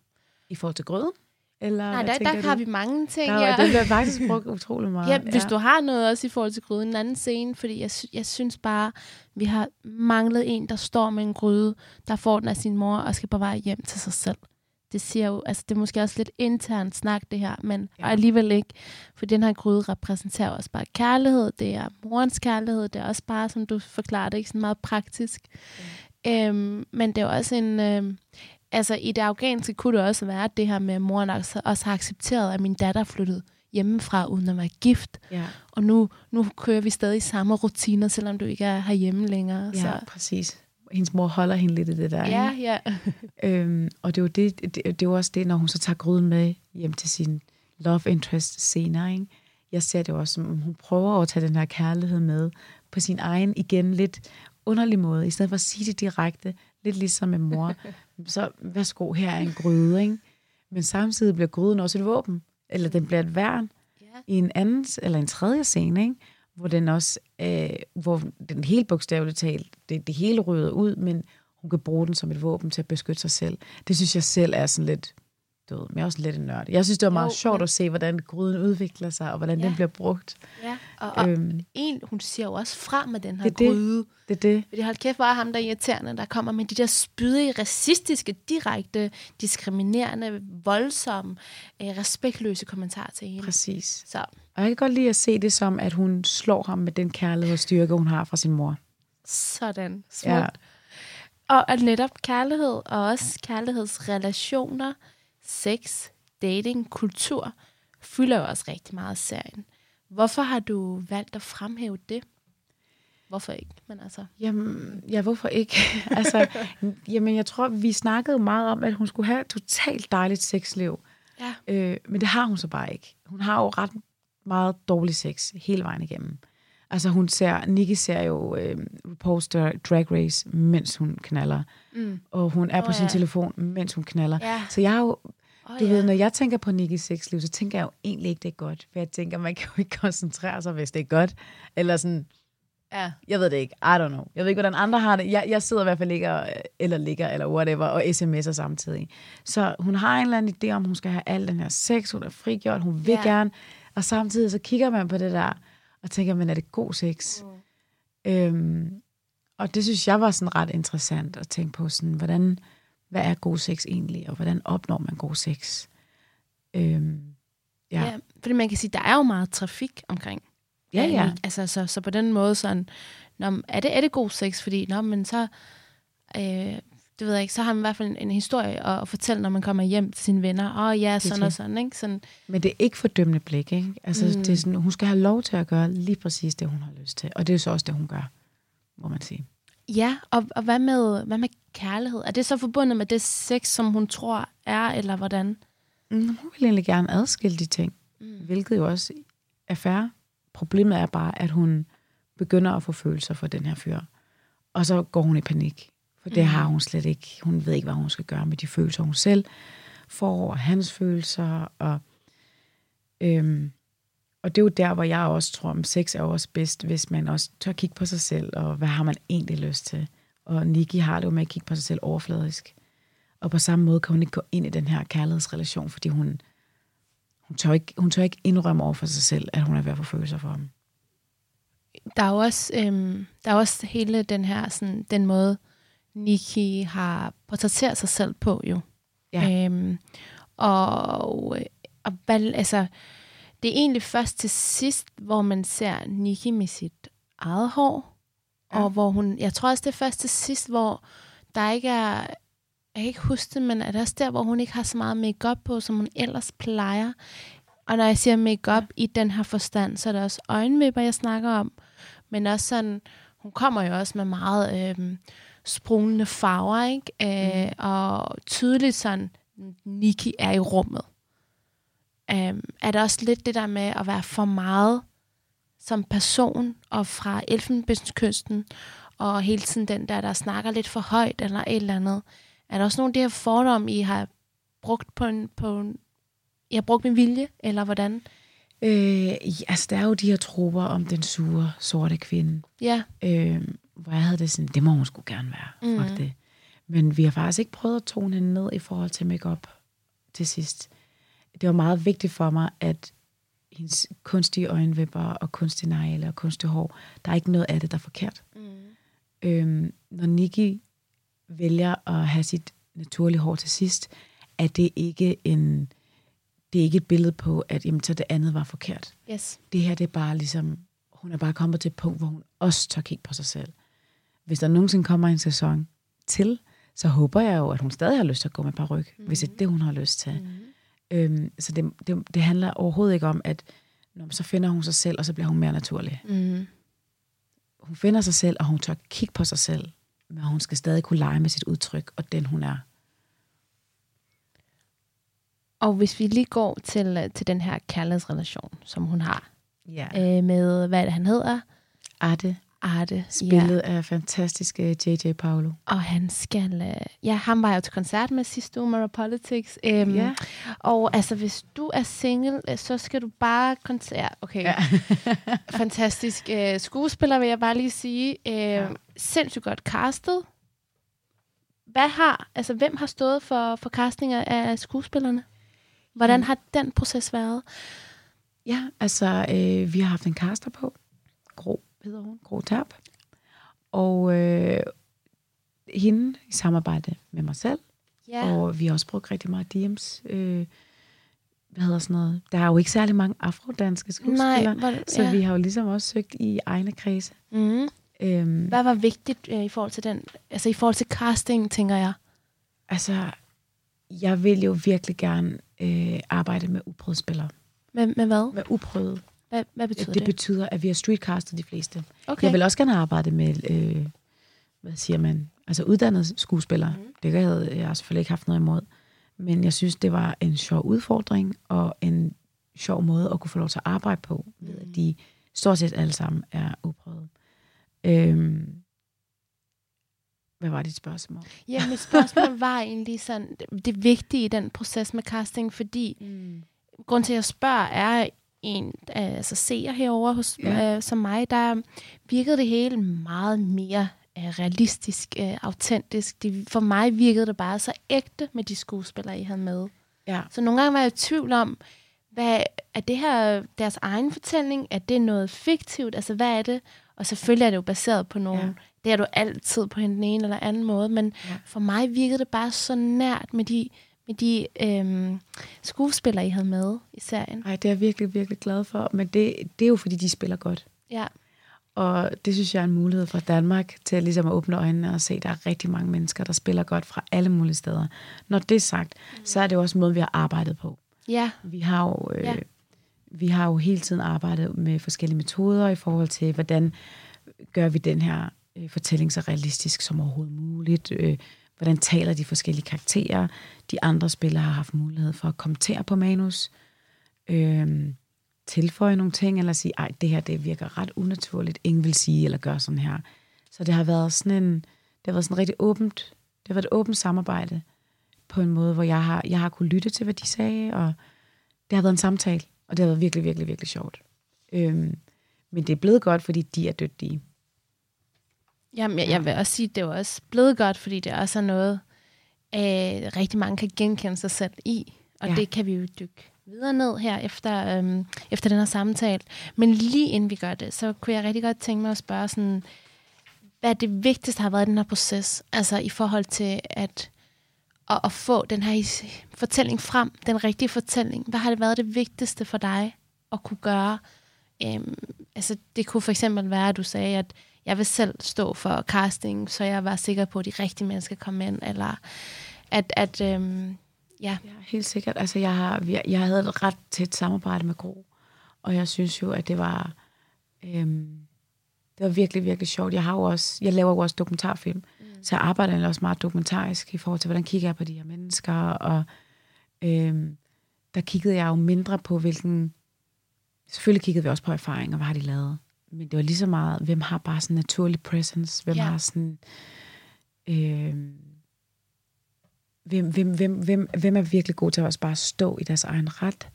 I forhold til grøden? Eller nej, der, der du? har vi mange ting. Der, ja. ja. Den bliver faktisk brugt utrolig meget. Ja, hvis du har noget også i forhold til gryden, en anden scene, fordi jeg, jeg synes bare, vi har manglet en, der står med en gryde, der får den af sin mor og skal på vej hjem til sig selv. Det siger jo, altså det er måske også lidt internt snak det her, men Ja. alligevel ikke, for den her gryde repræsenterer også bare kærlighed, det er morens kærlighed, det er også bare, som du forklarer det, ikke sådan meget praktisk. Mm. Øhm, men det er også en, øhm, altså i det afghanske kunne det også være det her med, at moren også, også har accepteret, at min datter flyttede hjemmefra uden at være gift. Ja, Og nu, nu kører vi stadig samme rutiner, selvom du ikke er herhjemme længere. ja så. præcis. Hendes mor holder hende lidt i det der. ja, ikke? ja. Øhm, og det er, jo det, det, det er jo også det, når hun så tager gryden med hjem til sin love interest senere. Ikke? Jeg ser det også, som om hun prøver at tage den her kærlighed med på sin egen, igen lidt underlig måde, i stedet for at sige det direkte, lidt ligesom med mor. så værsgo, her er en gryde. Ikke? Men samtidig bliver gryden også et våben, eller den bliver et værn ja. i en anden, eller en tredje scene, ikke? Hvor den også, øh, hvor den helt bogstaveligt talt, det, det hele rydder ud, men hun kan bruge den som et våben til at beskytte sig selv. Det synes jeg selv er sådan lidt, du ved, men jeg er også lidt en nørd. Jeg synes, det var meget Jo, jo, sjovt men- at se, hvordan gryden udvikler sig, og hvordan Ja. den bliver brugt. ja. Og, og Øhm, en, hun siger jo også fra med den her Det er det. gryde. det er det. Fordi hold kæft, hvor er ham der irriterende, der kommer med de der spydige, racistiske, direkte, diskriminerende, voldsomme, øh, respektløse kommentarer til hende. Præcis. Så Og jeg kan godt lide at se det som, at hun slår ham med den kærlighed og styrke, hun har fra sin mor. sådan smukt. Ja. Og at netop kærlighed, og også kærlighedsrelationer, sex, dating, kultur, fylder jo også rigtig meget serien. Hvorfor har du valgt at fremhæve det? Hvorfor ikke? Men altså, Jamen, ja, hvorfor ikke? altså, jamen, jeg tror, vi snakkede meget om, at hun skulle have et totalt dejligt sexliv. ja. Øh, men det har hun så bare ikke. Hun har jo ret meget dårlig sex hele vejen igennem. Altså hun ser, Nikki ser jo øh, RuPaul's Dra- Drag Race, mens hun knaller. Mm. Og hun er på Åh, sin ja. telefon, mens hun knaller. Ja. Så jeg er jo, Du ved, når jeg tænker på Nikkis sexliv, så tænker jeg jo egentlig ikke, det er godt. For jeg tænker, man kan jo ikke koncentrere sig, hvis det er godt. Eller sådan, ja. jeg ved det ikke. I don't know. Jeg ved ikke, hvordan andre har det. Jeg, jeg sidder i hvert fald ikke og, eller ligger, eller whatever, og sms'er samtidig. Så hun har en eller anden idé om, hun skal have al den her sex, hun er frigjort, hun vil Ja. gerne. Og samtidig så kigger man på det der, og tænker, men er det god sex? Mm. Øhm, og det synes jeg var sådan ret interessant at tænke på, sådan, hvordan, hvad er god sex egentlig, og hvordan opnår man god sex? Øhm, ja. Ja. Fordi man kan sige, der er jo meget trafik omkring. ja, ja. Altså, så, så på den måde sådan, nå, er, det, er det god sex? Fordi, nå, men så, øh, det ved jeg ikke, så har man i hvert fald en, en historie at, at fortælle, når man kommer hjem til sine venner. Åh oh, ja, sådan det. og sådan, ikke? Sådan, Men det er ikke fordømmende blik, ikke? Altså, Mm. det er sådan, hun skal have lov til at gøre lige præcis det, hun har lyst til. Og det er jo så også det, hun gør, må man sige. Ja, og, og hvad, med, hvad med kærlighed? Er det så forbundet med det sex, som hun tror er, eller hvordan? Mm, hun vil egentlig gerne adskille de ting, Mm. hvilket jo også er fair. Problemet er bare, at hun begynder at få følelser for den her fyr. Og så går hun i panik. For det Mm. har hun slet ikke. Hun ved ikke, hvad hun skal gøre med de følelser, hun selv får, og hans følelser. Og, øhm, og det er jo der, hvor jeg også tror, at sex er også bedst, hvis man også tør kigge på sig selv, og hvad har man egentlig lyst til? Og Nikki har det jo med at kigge på sig selv overfladisk. Og på samme måde kan hun ikke gå ind i den her kærlighedsrelation, fordi hun, hun, tør, ikke, hun tør ikke indrømme over for sig selv, at hun er ved at få følelser for ham. Der er jo også, øhm, der er også hele den her, sådan, den måde, Nikki har portrætteret sig selv på, jo. Ja. Øhm, og, og hvad, altså, det er egentlig først til sidst, hvor man ser Nikki med sit eget hår, ja. og hvor hun, jeg tror også, det er først til sidst, hvor der ikke er, jeg kan ikke huske det, men er det også der, hvor hun ikke har så meget makeup på, som hun ellers plejer. Og når jeg siger makeup ja. i den her forstand, så er det også øjenvipper, jeg snakker om, men også sådan, hun kommer jo også med meget øh, sprungne farver, ikke? Øh, og tydeligt sådan, Nikki er i rummet. Um, er det også lidt det der med at være for meget som person, og fra Elfenbenskysten, og hele tiden den der, der snakker lidt for højt, eller et eller andet. Er der også nogle af de her fordomme, I har brugt på en, på en, I har brugt med vilje, eller hvordan? Øh, altså, der er jo de her troper om den sure, sorte kvinde. Ja. Øh, hvor jeg havde det sådan, det må hun skulle gerne være. Mhm. Fuck det. Men vi har faktisk ikke prøvet at tone hende ned i forhold til makeup til sidst. Det var meget vigtigt for mig, at hendes kunstige øjenvipper og kunstige negle og kunstige hår, der er ikke noget af det, der er forkert. Mm. Øhm, når Nikki vælger at have sit naturlige hår til sidst, er det ikke en det er ikke et billede på, at jamen, så det andet var forkert. Yes. Det her, det er bare ligesom, hun er bare kommet til et punkt, hvor hun også tør kigge på sig selv. Hvis der nogensinde kommer en sæson til, så håber jeg jo, at hun stadig har lyst til at gå med par ryg, mm. hvis det er det, hun har lyst til. Mm. Øhm, så det, det, det handler overhovedet ikke om, at når, så finder hun sig selv, og så bliver hun mere naturlig. Mm. Hun finder sig selv, og hun tør kigge på sig selv, men hun skal stadig kunne lege med sit udtryk, og den hun er. Og hvis vi lige går til, øh, til den her kærlighedsrelation, som hun har, Ja. øh, med, hvad det, han hedder? Arte, Arte. spillet af fantastiske J.J. Paolo. Og han skal... Øh, ja, han var jeg jo til koncert med sidste uge, Mara Politics. Øhm, Ja. Og altså, hvis du er single, øh, så skal du bare koncert. Okay, ja. fantastisk øh, skuespiller, vil jeg bare lige sige. Øh, ja. Sindssygt godt castet. Hvad har, altså, hvem har stået for, for castinger af skuespillerne? Hvordan har den proces været? Ja, altså, øh, vi har haft en caster på. Gro hedder hun. Gro Terp. Og øh, hende i samarbejde med mig selv. Ja. Og vi har også brugt rigtig meget DM's. Øh, hvad hedder sådan noget? Der er jo ikke særlig mange afrodanske skuespillere. Nej, hvor, Så ja. vi har jo ligesom også søgt i egne kredse. Mm. Øhm, Hvad var vigtigt øh, i forhold til den, altså i forhold til casting, tænker jeg? altså, jeg vil jo virkelig gerne øh, arbejde med uprøvede spillere. Med, med hvad? Med uprøvede. Hvad, hvad betyder Det, det? betyder, at vi har streetcastet de fleste. okay. Jeg vil også gerne arbejde med, øh, hvad siger man, altså uddannede skuespillere. Mhm. Mm. Det havde jeg selvfølgelig ikke haft noget imod. Men jeg synes, det var en sjov udfordring, og en sjov måde at kunne få lov til at arbejde på, ved Mhm. at de stort set alle sammen er uprøvede. Øhm, hvad var dit spørgsmål? Ja, mit spørgsmål var egentlig sådan, det, det vigtige i den proces med casting, fordi Mm. grund til, at jeg spørger, er en altså seer herover hos Ja. øh, som mig, der virkede det hele meget mere øh, realistisk, øh, autentisk. Det, for mig virkede det bare så ægte med de skuespillere, I havde med. Ja. Så nogle gange var jeg i tvivl om, hvad, er det her deres egen fortælling? Er det noget fiktivt? Altså, hvad er det? Og selvfølgelig er det jo baseret på nogle... Ja. Det er du altid på den ene eller anden måde, men ja. for mig virkede det bare så nært med de, med de øhm, skuespillere, I havde med i serien. Ej, det er jeg virkelig, virkelig glad for. Men det, det er jo, fordi de spiller godt. Ja, Og det synes jeg er en mulighed for Danmark til at, ligesom at åbne øjnene og se, at der er rigtig mange mennesker, der spiller godt fra alle mulige steder. Når det er sagt, så er det jo også måden, vi har arbejdet på. ja, Vi har jo, øh. Ja. vi har jo hele tiden arbejdet med forskellige metoder i forhold til, hvordan gør vi den her øh, fortælling så realistisk som overhovedet muligt. Øh, hvordan taler de forskellige karakterer. De andre spillere har haft mulighed for at kommentere på manus. Øh, tilføje nogle ting, eller sige, ej, det her det virker ret unaturligt. Ingen vil sige eller gøre sådan her. Så det har været sådan en, det har været sådan rigtig åbent, det har været et åbent samarbejde på en måde, hvor jeg har, jeg har kunne lytte til, hvad de sagde, og det har været en samtale, og det har været virkelig, virkelig, virkelig sjovt. Øhm, men det er blevet godt, fordi de er dygtige. Jamen, jeg, jeg vil også sige, at det er også blevet godt, fordi det også er noget, øh, rigtig mange kan genkende sig selv i. Og Ja. det kan vi jo dykke videre ned her efter, øhm, efter den her samtale. Men lige inden vi gør det, så kunne jeg rigtig godt tænke mig at spørge sådan, hvad det vigtigste har været i den her proces? Altså i forhold til at, at, at få den her fortælling frem, den rigtige fortælling. Hvad har det været det vigtigste for dig at kunne gøre? Øhm, altså det kunne for eksempel være, at du sagde, at jeg vil selv stå for casting, så jeg var sikker på, at de rigtige mennesker kom ind, eller at, at øhm, ja, Ja, helt sikkert. Altså, jeg, har, jeg, havde et ret tæt samarbejde med Gro, og jeg synes jo, at det var, øhm, det var virkelig, virkelig sjovt. Jeg, har jo også, jeg laver jo også dokumentarfilm, mm. så jeg arbejder også meget dokumentarisk i forhold til, hvordan kigger jeg på de her mennesker, og øhm, der kiggede jeg jo mindre på, hvilken... Selvfølgelig kiggede vi også på erfaringer, hvad har de lavet, men det var lige så meget, hvem har bare sådan naturlig presence, hvem Ja. har sådan... Øhm, hvem, hvem, hvem, hvem, hvem er virkelig god til at også bare stå i deres egen ret,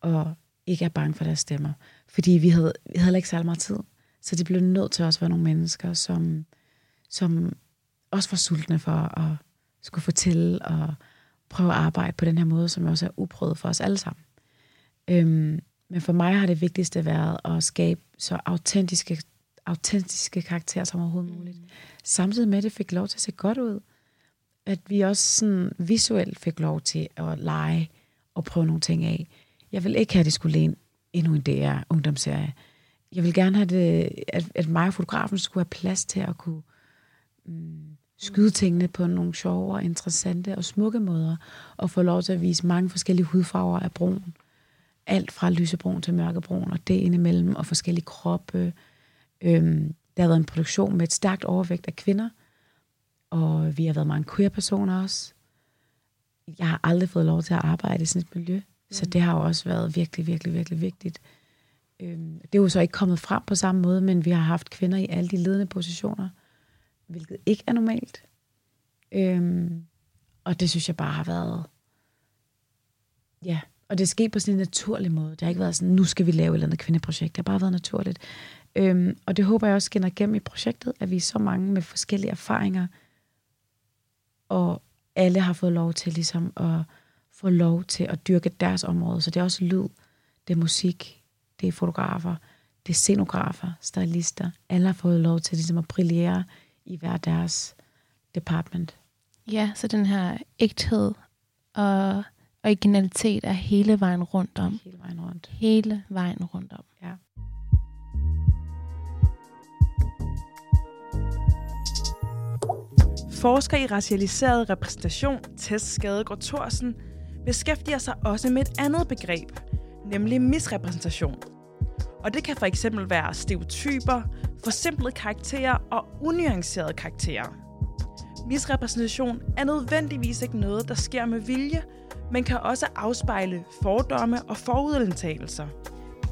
og ikke er bange for deres stemmer. Fordi vi havde, vi havde ikke særlig meget tid. Så de blev nødt til også at være nogle mennesker, som, som også var sultne for at skulle fortælle og prøve at arbejde på den her måde, som også er uprøvet for os alle sammen. Øhm, men for mig har det vigtigste været at skabe så autentiske, autentiske karakterer som overhovedet muligt. Samtidig med, at det fik lov til at se godt ud. At vi også sådan visuelt fik lov til at lege og prøve nogle ting af. Jeg vil ikke have, at det skulle ligne endnu en DR-ungdomsserie. Jeg vil gerne have, det, at, at mig og fotografen skulle have plads til at kunne mm, skyde tingene på nogle sjove og interessante og smukke måder, og få lov til at vise mange forskellige hudfarver af brun. Alt fra lysebrun til mørkebrun, og det indimellem, og forskellige kroppe. Øhm, der har været en produktion med et stærkt overvægt af kvinder, og vi har været mange queer-personer også. Jeg har aldrig fået lov til at arbejde i sådan et miljø, så det har jo også været virkelig, virkelig, virkelig vigtigt. Øhm, det er jo så ikke kommet frem på samme måde, men vi har haft kvinder i alle de ledende positioner, hvilket ikke er normalt. Øhm, og det synes jeg bare har været... Ja, og det er sket på sådan en naturlig måde. Det har ikke været sådan, nu skal vi lave et eller andet kvindeprojekt. Det har bare været naturligt. Øhm, og det håber jeg også skinner igennem i projektet, at vi er så mange med forskellige erfaringer, og alle har fået lov til ligesom at få lov til at dyrke deres område. Så det er også lyd, det er musik, det er fotografer, det er scenografer, stylister. Alle har fået lov til ligesom at brillere i hver deres department. Ja, så den her ægthed og originalitet er hele vejen rundt om. Hele vejen rundt. Hele vejen rundt om. Ja. Forsker i racialiseret repræsentation, Tess Skadegaard Thorsen, beskæftiger sig også med et andet begreb, nemlig misrepræsentation. Og det kan for eksempel være stereotyper, forsimplede karakterer og unuancerede karakterer. Misrepræsentation er nødvendigvis ikke noget, der sker med vilje, men kan også afspejle fordomme og forudindtagelser.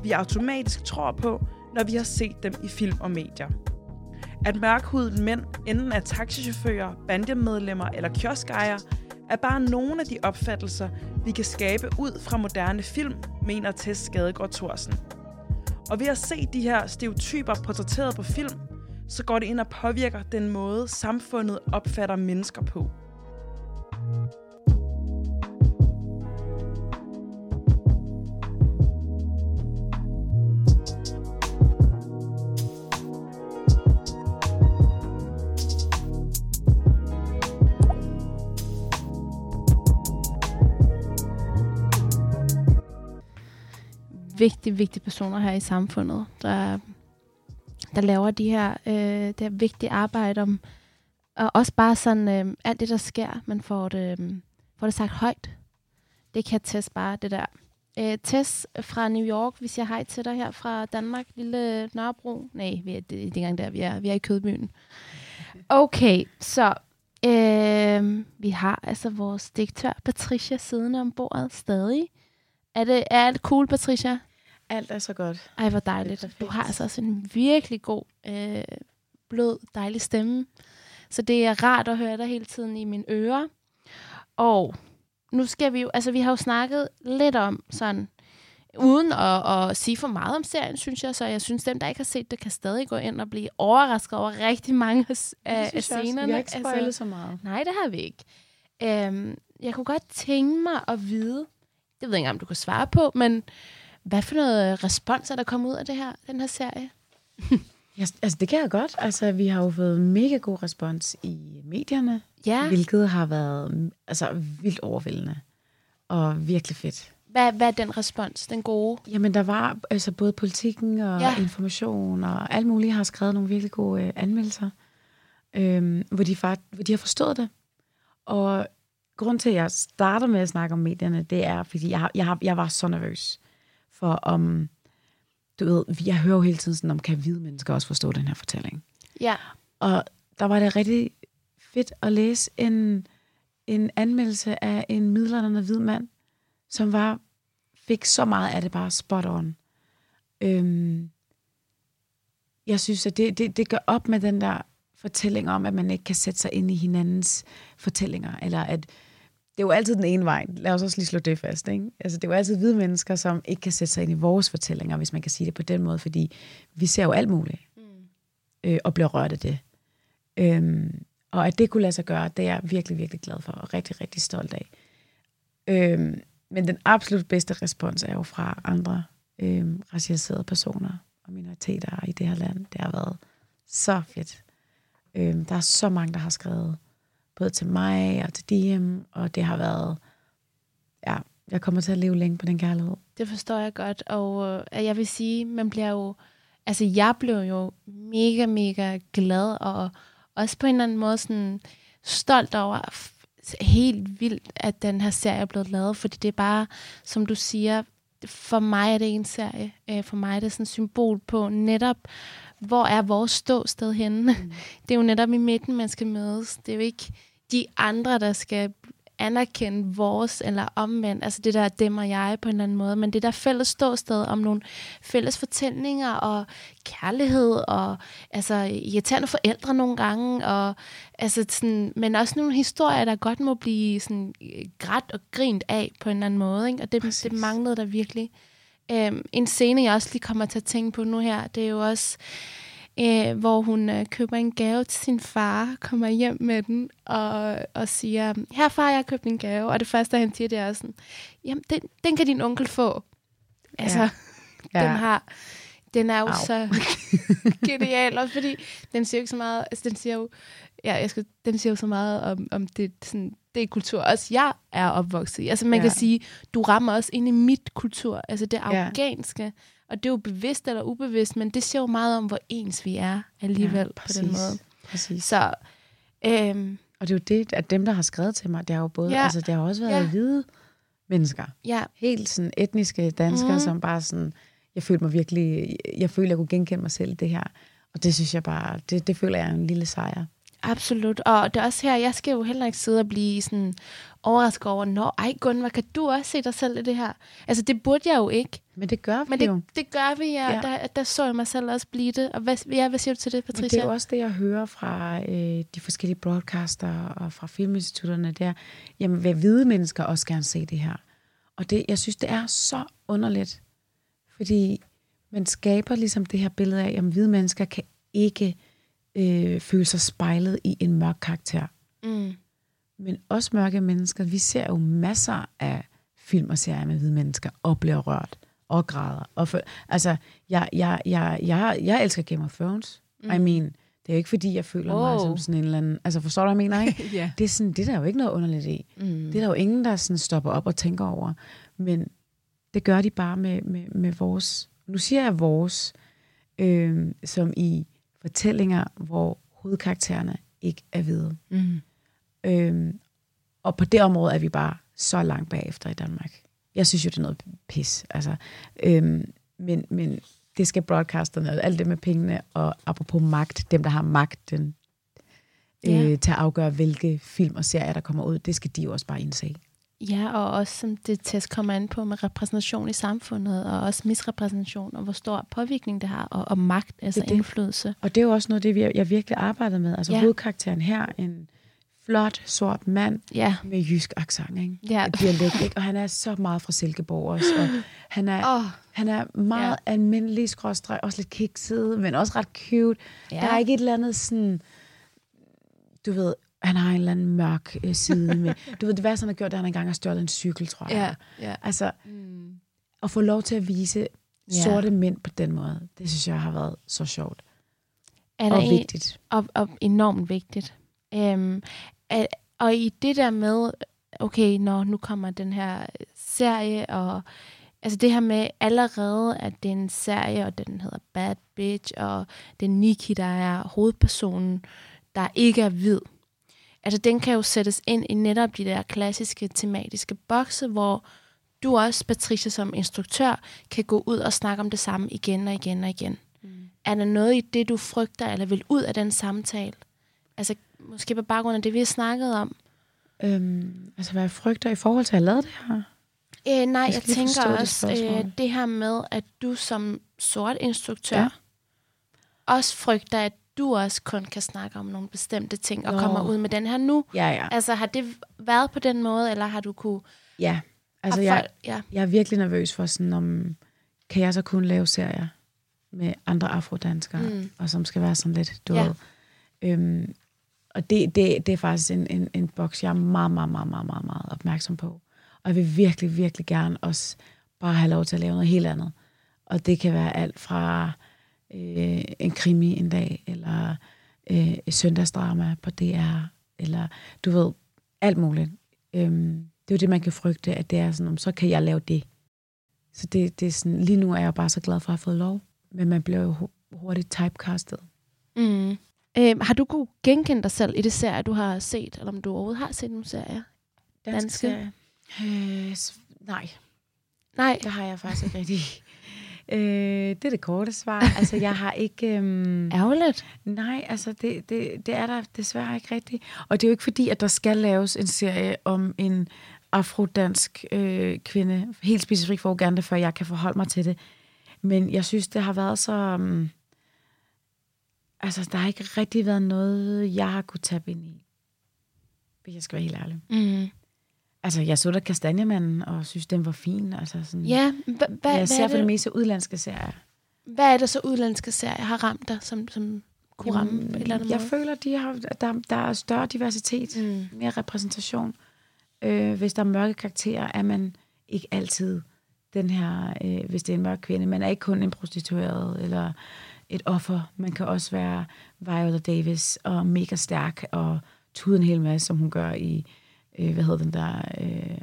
Vi automatisk tror på, når vi har set dem i film og medier. At mørkhudede mænd enten er taxichauffører, bandemedlemmer eller kioskejere, er bare nogle af de opfattelser, vi kan skabe ud fra moderne film, mener Tess Skadegård Thorsen. Og ved at se de her stereotyper portrætteret på film, så går det ind og påvirker den måde, samfundet opfatter mennesker på. Vigtige, vigtige personer her i samfundet, der, der laver de her, øh, det her vigtige arbejde om, og også bare sådan, øh, alt det, der sker, man får det, øh, får det sagt højt. Det kan Tess bare, det der. Øh, Tess fra New York, vi siger hej til dig her fra Danmark, lille Nørrebro. Nej, vi er, det, er ikke engang der, vi er, vi er i Kødbyen. Okay, så øh, vi har altså vores direktør, Patricia, siddende om bordet stadig. Er, det, er alt cool, Patricia? Alt er så godt. Ej, hvor dejligt. Du har altså også en virkelig god, øh, blød, dejlig stemme. Så det er rart at høre dig hele tiden i mine ører. Og nu skal vi jo, altså vi har jo snakket lidt om sådan, uden at, at sige for meget om serien, synes jeg. Så jeg synes, dem, der ikke har set det, kan stadig gå ind og blive overrasket over rigtig mange af, af jeg også. scenerne. Vi har ikke spoilet altså, så meget. nej, det har vi ikke. Øhm, jeg kunne godt tænke mig at vide, det ved jeg ikke, om du kan svare på, men hvad for noget respons er der kommet ud af det her, den her serie? Ja, altså, det kan jeg godt. Altså, vi har jo fået mega god respons i medierne, Ja, hvilket har været mm, altså, vildt overvældende og virkelig fedt. hvad, hvad er den respons, den gode? Jamen, der var altså både politikken og Ja. information og alt muligt har skrevet nogle virkelig gode øh, anmeldelser, øhm, hvor, de hvor de har forstået det. Og grund til, at jeg starter med at snakke om medierne, det er, fordi jeg, jeg, jeg var så nervøs for om, du ved, jeg hører jo hele tiden sådan, om kan hvide mennesker også forstå den her fortælling. Ja, Og der var det rigtig fedt at læse en, en anmeldelse af en midlerne hvid mand, som var fik så meget af det bare spot on. Øhm, jeg synes, at det, det, det gør op med den der fortælling om, at man ikke kan sætte sig ind i hinandens fortællinger, eller at det er jo altid den ene vej. Lad os også lige slå det fast. Ikke? Altså, det er jo altid hvide mennesker, som ikke kan sætte sig ind i vores fortællinger, hvis man kan sige det på den måde, fordi vi ser jo alt muligt øh, og bliver rørt af det. Øhm, og at det kunne lade sig gøre, det er jeg virkelig, virkelig glad for, og rigtig, rigtig stolt af. Øhm, men den absolut bedste respons er jo fra andre øhm, racialiserede personer og minoriteter i det her land. Det har været så fedt. Øhm, der er så mange, der har skrevet, både til mig og til DM, og det har været, ja, jeg kommer til at leve længe på den kærlighed. Det forstår jeg godt, og øh, jeg vil sige, man bliver jo, altså jeg blev jo mega, mega glad, og også på en eller anden måde sådan stolt over, helt vildt, at den her serie er blevet lavet, fordi det er bare, som du siger, for mig er det en serie, øh, for mig er det sådan et symbol på netop, hvor er vores ståsted henne. Mm. Det er jo netop i midten, man skal mødes. Det er jo ikke de andre, der skal anerkende vores, eller omvendt, altså det der dem og jeg på en eller anden måde, men det der fælles ståsted om nogle fælles fortællinger og kærlighed og altså irriterende forældre nogle gange, og altså sådan, men også nogle historier, der godt må blive sådan øh, grædt og grint af på en eller anden måde, ikke? og det, det manglede der virkelig. Øhm, en scene, jeg også lige kommer til at tænke på nu her, det er jo også, øh, hvor hun øh, køber en gave til sin far, kommer hjem med den og, og siger, her far, jeg har købt en gave. Og det første, han siger, det er sådan, jamen, den, den kan din onkel få. Altså, ja. Ja. den har, den er jo Au. så genial, også fordi den siger jo ikke så meget, altså den siger jo, ja, jeg skal, den siger jo så meget om, om det, sådan, det er kultur, også jeg er opvokset i. Altså man ja. Ja. kan sige, du rammer også ind i mit kultur, altså det Ja. afghanske, og det er jo bevidst eller ubevidst, men det siger jo meget om, hvor ens vi er alligevel ja, på præcis. den måde. Præcis. Så, øhm, Og det er jo det, at dem, der har skrevet til mig, det har jo både, Ja. ja. altså det har også været Ja. ja. hvide mennesker. ja, Helt sådan etniske danskere, mm. som bare sådan, jeg følte mig virkelig, jeg følte, jeg kunne genkende mig selv i det her. Og det synes jeg bare, det, det føler jeg er en lille sejr. Absolut. Og det er også her, jeg skal jo heller ikke sidde og blive sådan overrasket over, nå, ej Gunvar, kan du også se dig selv i det her? Altså, det burde jeg jo ikke. Men det gør vi Men jo. det, det gør vi, ja. ja. Der, der så jeg mig selv også blive det. Og hvad, ja, hvad siger du til det, Men Patricia? det er jo også det, jeg hører fra øh, de forskellige broadcaster og fra filminstitutterne, det er, jamen, vil hvide mennesker også gerne se det her? Og det, jeg synes, det er så underligt, fordi man skaber ligesom det her billede af, at hvide mennesker kan ikke øh, føle sig spejlet i en mørk karakter. Mm. Men os mørke mennesker, vi ser jo masser af film og serier med hvide mennesker, og bliver rørt, og græder. Og for, altså, jeg, jeg, jeg, jeg, jeg elsker Game of Thrones. Mm. I mean, det er jo ikke, fordi jeg føler oh. mig som sådan en eller anden... Altså, forstår du, hvad jeg mener, ikke? ja. Det er, sådan, det er der jo ikke noget underligt i. Mm. Det er der jo ingen, der sådan stopper op og tænker over. Men det gør de bare med, med, med vores... Nu siger jeg vores, øh, som i fortællinger, hvor hovedkaraktererne ikke er hvide. Mm. Øhm, og på det område er vi bare så langt bagefter i Danmark. Jeg synes jo, det er noget pis. Altså, øhm, men, men det skal broadcasterne, alt det med pengene, og apropos magt, dem, der har magten øh, Ja. til at afgøre, hvilke film og serier, der kommer ud, det skal de jo også bare indse. Ja, og også som det test kommer an på med repræsentation i samfundet, og også misrepræsentation, og hvor stor påvirkning det har, og, og magt, altså Det det. indflydelse. Og det er jo også noget, det vi, jeg virkelig arbejder med. Altså Ja. hovedkarakteren her, en flot, sort mand Ja. med jysk accent, ikke? Ja. Dialekt, ikke? Og han er så meget fra Silkeborg også. Og han er, Åh, han er meget ja. almindelig, skråstreg, også lidt kikset, men også ret cute. Ja. Der er ikke et eller andet sådan... Du ved, han har en eller anden mørk øh, side med... Du ved, det værste, han har gjort, det er, at han engang har stjålet en cykel, tror jeg. Ja, ja. Altså, Mm. at få lov til at vise Ja. sorte mænd på den måde, det synes jeg har været så sjovt. Er Og en, vigtigt. og, og enormt vigtigt. Øhm, er, og i det der med, okay, når nu kommer den her serie, og altså det her med allerede, at det er en serie, og den hedder Bad Bitch, og det er Nikki, der er hovedpersonen, der ikke er hvid. Altså den kan jo sættes ind i netop de der klassiske tematiske bokse, hvor du også, Patricia, som instruktør, kan gå ud og snakke om det samme igen og igen og igen. Mm. Er der noget i det, du frygter, eller vil ud af den samtale? Altså, måske på baggrund af det, vi har snakket om. Øhm, altså, hvad jeg frygter i forhold til at lave det her? Øh, nej, Jeg jeg, tænker forstå det også øh, det her med, at du som sort instruktør ja. også frygter, at du også kun kan snakke om nogle bestemte ting, og Nå. kommer ud med den her nu. Ja, ja. Altså, har det været på den måde, eller har du kunne... Ja, altså har jeg, ja. jeg er virkelig nervøs for sådan, om kan jeg så kun lave serier med andre afrodanskere, mm. Mm. og som skal være sådan lidt, du Ja. ved. Øhm, og det, det, det er faktisk en, en, en boks, jeg er meget, meget, meget, meget, meget, meget opmærksom på. Og jeg vil virkelig, virkelig gerne også bare have lov til at lave noget helt andet. Og det kan være alt fra øh, en krimi en dag, eller øh, et søndagsdrama på DR, eller du ved, alt muligt. Øhm, det er jo det, man kan frygte, at det er sådan, om så kan jeg lave det. Så det, det er sådan, lige nu er jeg bare så glad for at have fået lov, men man bliver jo hu- hurtigt typecastet. Mm. Øh, har du kunne genkende dig selv i det serie, du har set, eller om du overhovedet har set nogle serier? Danske? serie? Øh, nej, Nej. det har jeg faktisk ikke rigtig. Øh, det er det korte svar. Altså, jeg har ikke... Øhm, Ærgerligt. Nej, altså det, det, det er der desværre ikke rigtigt. Og det er jo ikke fordi, at der skal laves en serie om en afrodansk øh, kvinde, helt specifikt for Uganda, før jeg kan forholde mig til det. Men jeg synes, det har været så... Um, altså, der har ikke rigtig været noget, jeg har kunne tabe ind i. Hvis jeg skal være helt ærlig. Mm. Altså, jeg så da Kastanjemanden, og synes, den var fin. Altså, sådan, Ja, hva, hva, jeg ser er for det meste udlandske serier. hvad er det så udlandske serier har ramt dig, som, som kunne ramme på et eller andet jeg måde? føler, de har, der, der er større diversitet. Mm. mere repræsentation. Øh, hvis der er mørke karakterer, er man ikke altid den her, øh, hvis det er en mørk kvinde, man er ikke kun en prostitueret eller et offer. Man kan også være Viola Davis og mega stærk og tude en hel masse, som hun gør i, øh, hvad hedder den der, øh,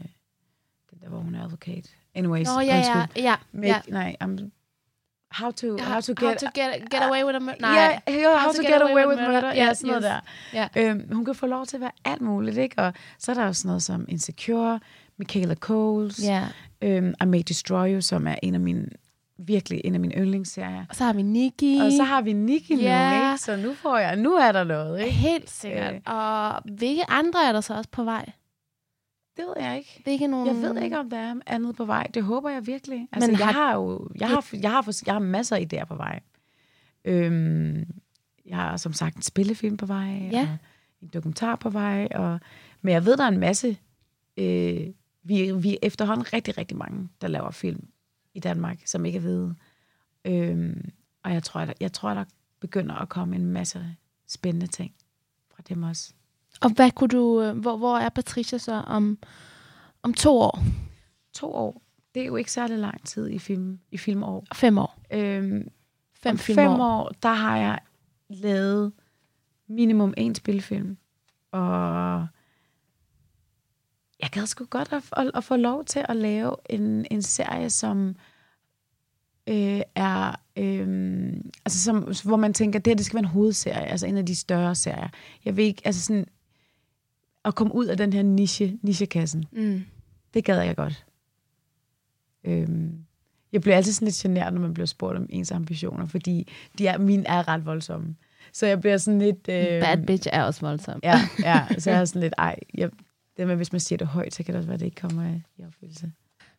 den der, hvor hun er advokat. Anyways, Nå, ja, ja, ja. Make, ja. Nej, um, how to, how to how get, to get, get away with a murder. Nej. Ja, yeah, how, to, get, away, with murder. Ja, sådan noget yes. der. Ja. Øhm, hun kan få lov til at være alt muligt, ikke? Og så er der jo sådan noget som Insecure, Michaela Coles, Ja. øhm, I May Destroy You, som er en af mine, virkelig en af mine yndlingsserier. Og så har vi Nikki. Og så har vi Nikki Ja. nu, ikke? Så nu får jeg, nu er der noget, ikke? Helt sikkert. Øh. Og hvilke andre er der så også på vej? Det ved jeg ikke. Hvilke nogle... Jeg ved ikke, om der er andet på vej. Det håber jeg virkelig. Altså, Men jeg har- har jo, jeg har, jeg har, fors- jeg har masser af idéer på vej. Øhm, jeg har som sagt en spillefilm på vej, Ja. og en dokumentar på vej, og, men jeg ved, der er en masse, øh, vi, vi er efterhånden rigtig, rigtig mange, der laver film i Danmark, som ikke er hvide. Øhm, og jeg tror, at, jeg tror, der begynder at komme en masse spændende ting fra dem også. Og hvad kunne du... øh, Hvor, hvor er Patricia så om, om to år? To år, det er jo ikke særlig lang tid i, film, i filmår. Fem år? Øhm, Fem filmår? fem år, der har jeg lavet minimum en spilfilm. Og jeg gad sgu godt at, at, at få lov til at lave en, en serie, som øh, er, øh, altså som, hvor man tænker, det her det skal være en hovedserie, altså en af de større serier. Jeg vil ikke, altså sådan, at komme ud af den her niche, nichekassen. Mm. Det gad jeg godt. Øhm, jeg bliver altid sådan lidt genert, når man bliver spurgt om ens ambitioner, fordi de er, mine er ret voldsomme. Så jeg bliver sådan lidt... Øh, Bad bitch er også voldsom. Ja, ja, så jeg er sådan lidt, ej, jeg, det med, hvis man siger det højt, så kan det også være, at det ikke kommer i- i opfyldelse.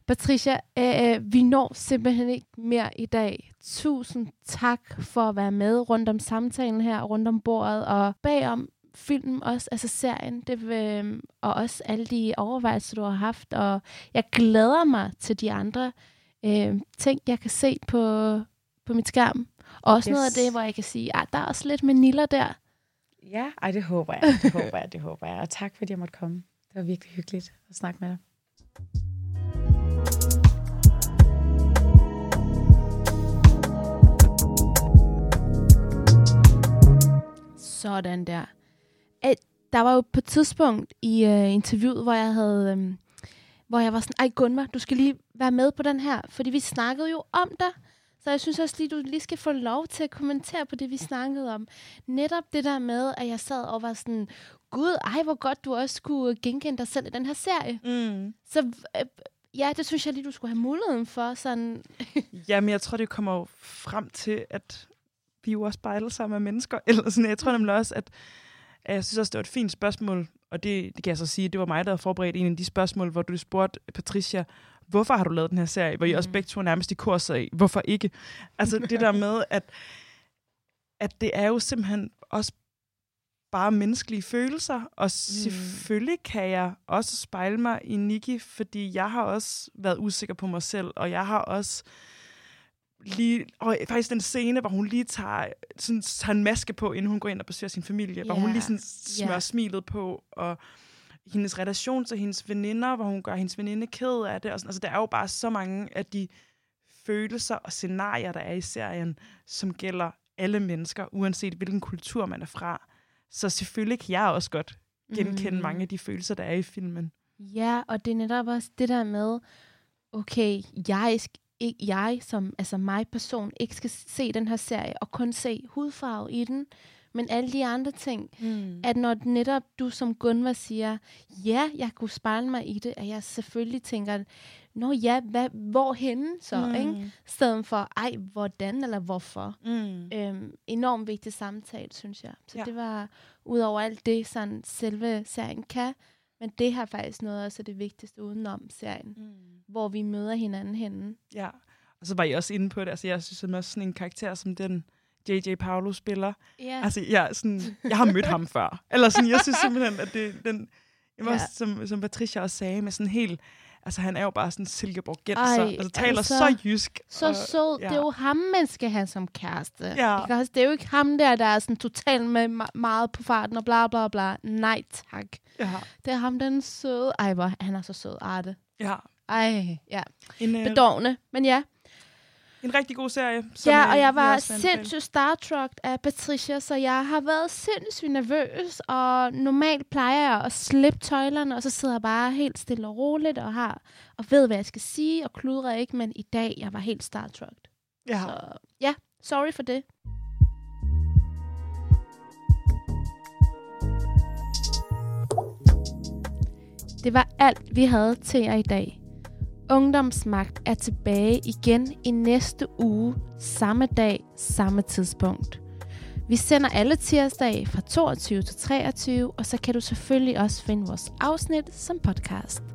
Patricia, øh, vi når simpelthen ikke mere i dag. Tusind tak for at være med rundt om samtalen her, rundt om bordet og bagom film også, altså serien, det, øh, og også alle de overvejelser, du har haft, og jeg glæder mig til de andre øh, ting, jeg kan se på, på mit skærm. Og også yes. noget af det, hvor jeg kan sige, at der er også lidt Manila der. Ja, ej, det håber jeg, det håber jeg, det håber jeg. Og tak fordi jeg måtte komme. Det var virkelig hyggeligt at snakke med dig. Sådan der. At der var jo på et tidspunkt i uh, interviewet, hvor jeg havde, um, hvor jeg var sådan, ej Gunvar, du skal lige være med på den her, fordi vi snakkede jo om dig. Så jeg synes også lige, du lige skal få lov til at kommentere på det, vi snakkede om. Netop det der med, at jeg sad og var sådan, gud, ej hvor godt du også skulle genkende dig selv i den her serie. Mm. Så øh, ja, det synes jeg lige, du skulle have muligheden for. Sådan. Jamen, jeg tror, det kommer jo frem til, at vi jo også spejler sammen med mennesker. Eller sådan, jeg tror nemlig også, at jeg synes også, det var et fint spørgsmål, og det, det kan jeg så sige, det var mig, der havde forberedt en af de spørgsmål, hvor du spurgte Patricia, hvorfor har du lavet den her serie? Hvor I mm. også begge to nærmest i kurs af, hvorfor ikke? Altså det der med, at, at det er jo simpelthen også bare menneskelige følelser, og mm. selvfølgelig kan jeg også spejle mig i Nikki, fordi jeg har også været usikker på mig selv, og jeg har også lige, og faktisk den scene, hvor hun lige tager, sådan, tager en maske på, inden hun går ind og besøger sin familie, yeah. hvor hun lige sådan smører yeah. smilet på, og hendes relation til hendes veninder, hvor hun gør hendes veninde ked af det. Og sådan. Altså, der er jo bare så mange af de følelser og scenarier, der er i serien, som gælder alle mennesker, uanset hvilken kultur man er fra. Så selvfølgelig kan jeg også godt genkende mm. mange af de følelser, der er i filmen. Ja, og det er netop også det der med, okay, jeg, ikke, jeg som altså mig person, ikke skal se den her serie og kun se hudfarve i den, men alle de andre ting, mm. at når netop du som Gunvar siger, ja, jeg kunne spejle mig i det, at jeg selvfølgelig tænker, nå ja, hvad, hvorhen så, mm. ikke? Stedet for, ej, hvordan eller hvorfor. Mm. Øhm, enormt vigtig samtale, synes jeg. Så ja. det var, ud over alt det, sådan selve serien kan, men det har faktisk noget også det vigtigste udenom serien, mm. hvor vi møder hinanden henne. Ja, og så var jeg også inde på det. Altså, jeg synes også sådan en karakter som den, J.J. Paolo spiller. Yeah. Altså, jeg, sådan, jeg har mødt ham før. Eller sådan, jeg synes simpelthen, at det den... Jeg yeah. som, som Patricia også sagde, med sådan helt... Altså, han er jo bare sådan silkeborgenser. Altså, taler altså, så jysk. Så og, sød. Ja. Det er jo ham, man skal have som kæreste. Ja. Ikke? Det er jo ikke ham der, der er sådan totalt med meget på farten og bla bla bla. Nej, tak. Ja. Det er ham, den søde. Ej, hvor, han er så sød. Arte. Ja. Ej, ja. En, øh... Men ja, en rigtig god serie. Som ja, og jeg var sindssygt Star af Patricia, så jeg har været sindssygt nervøs, og normalt plejer jeg at slippe tøjlerne, og så sidder jeg bare helt stille og roligt og har og ved, hvad jeg skal sige, og kludrer ikke, men i dag, jeg var helt Star Ja. Så ja, sorry for det. Det var alt, vi havde til jer i dag. Ungdomsmagt er tilbage igen i næste uge, samme dag, samme tidspunkt. Vi sender alle tirsdage fra 22 til 23, og så kan du selvfølgelig også finde vores afsnit som podcast.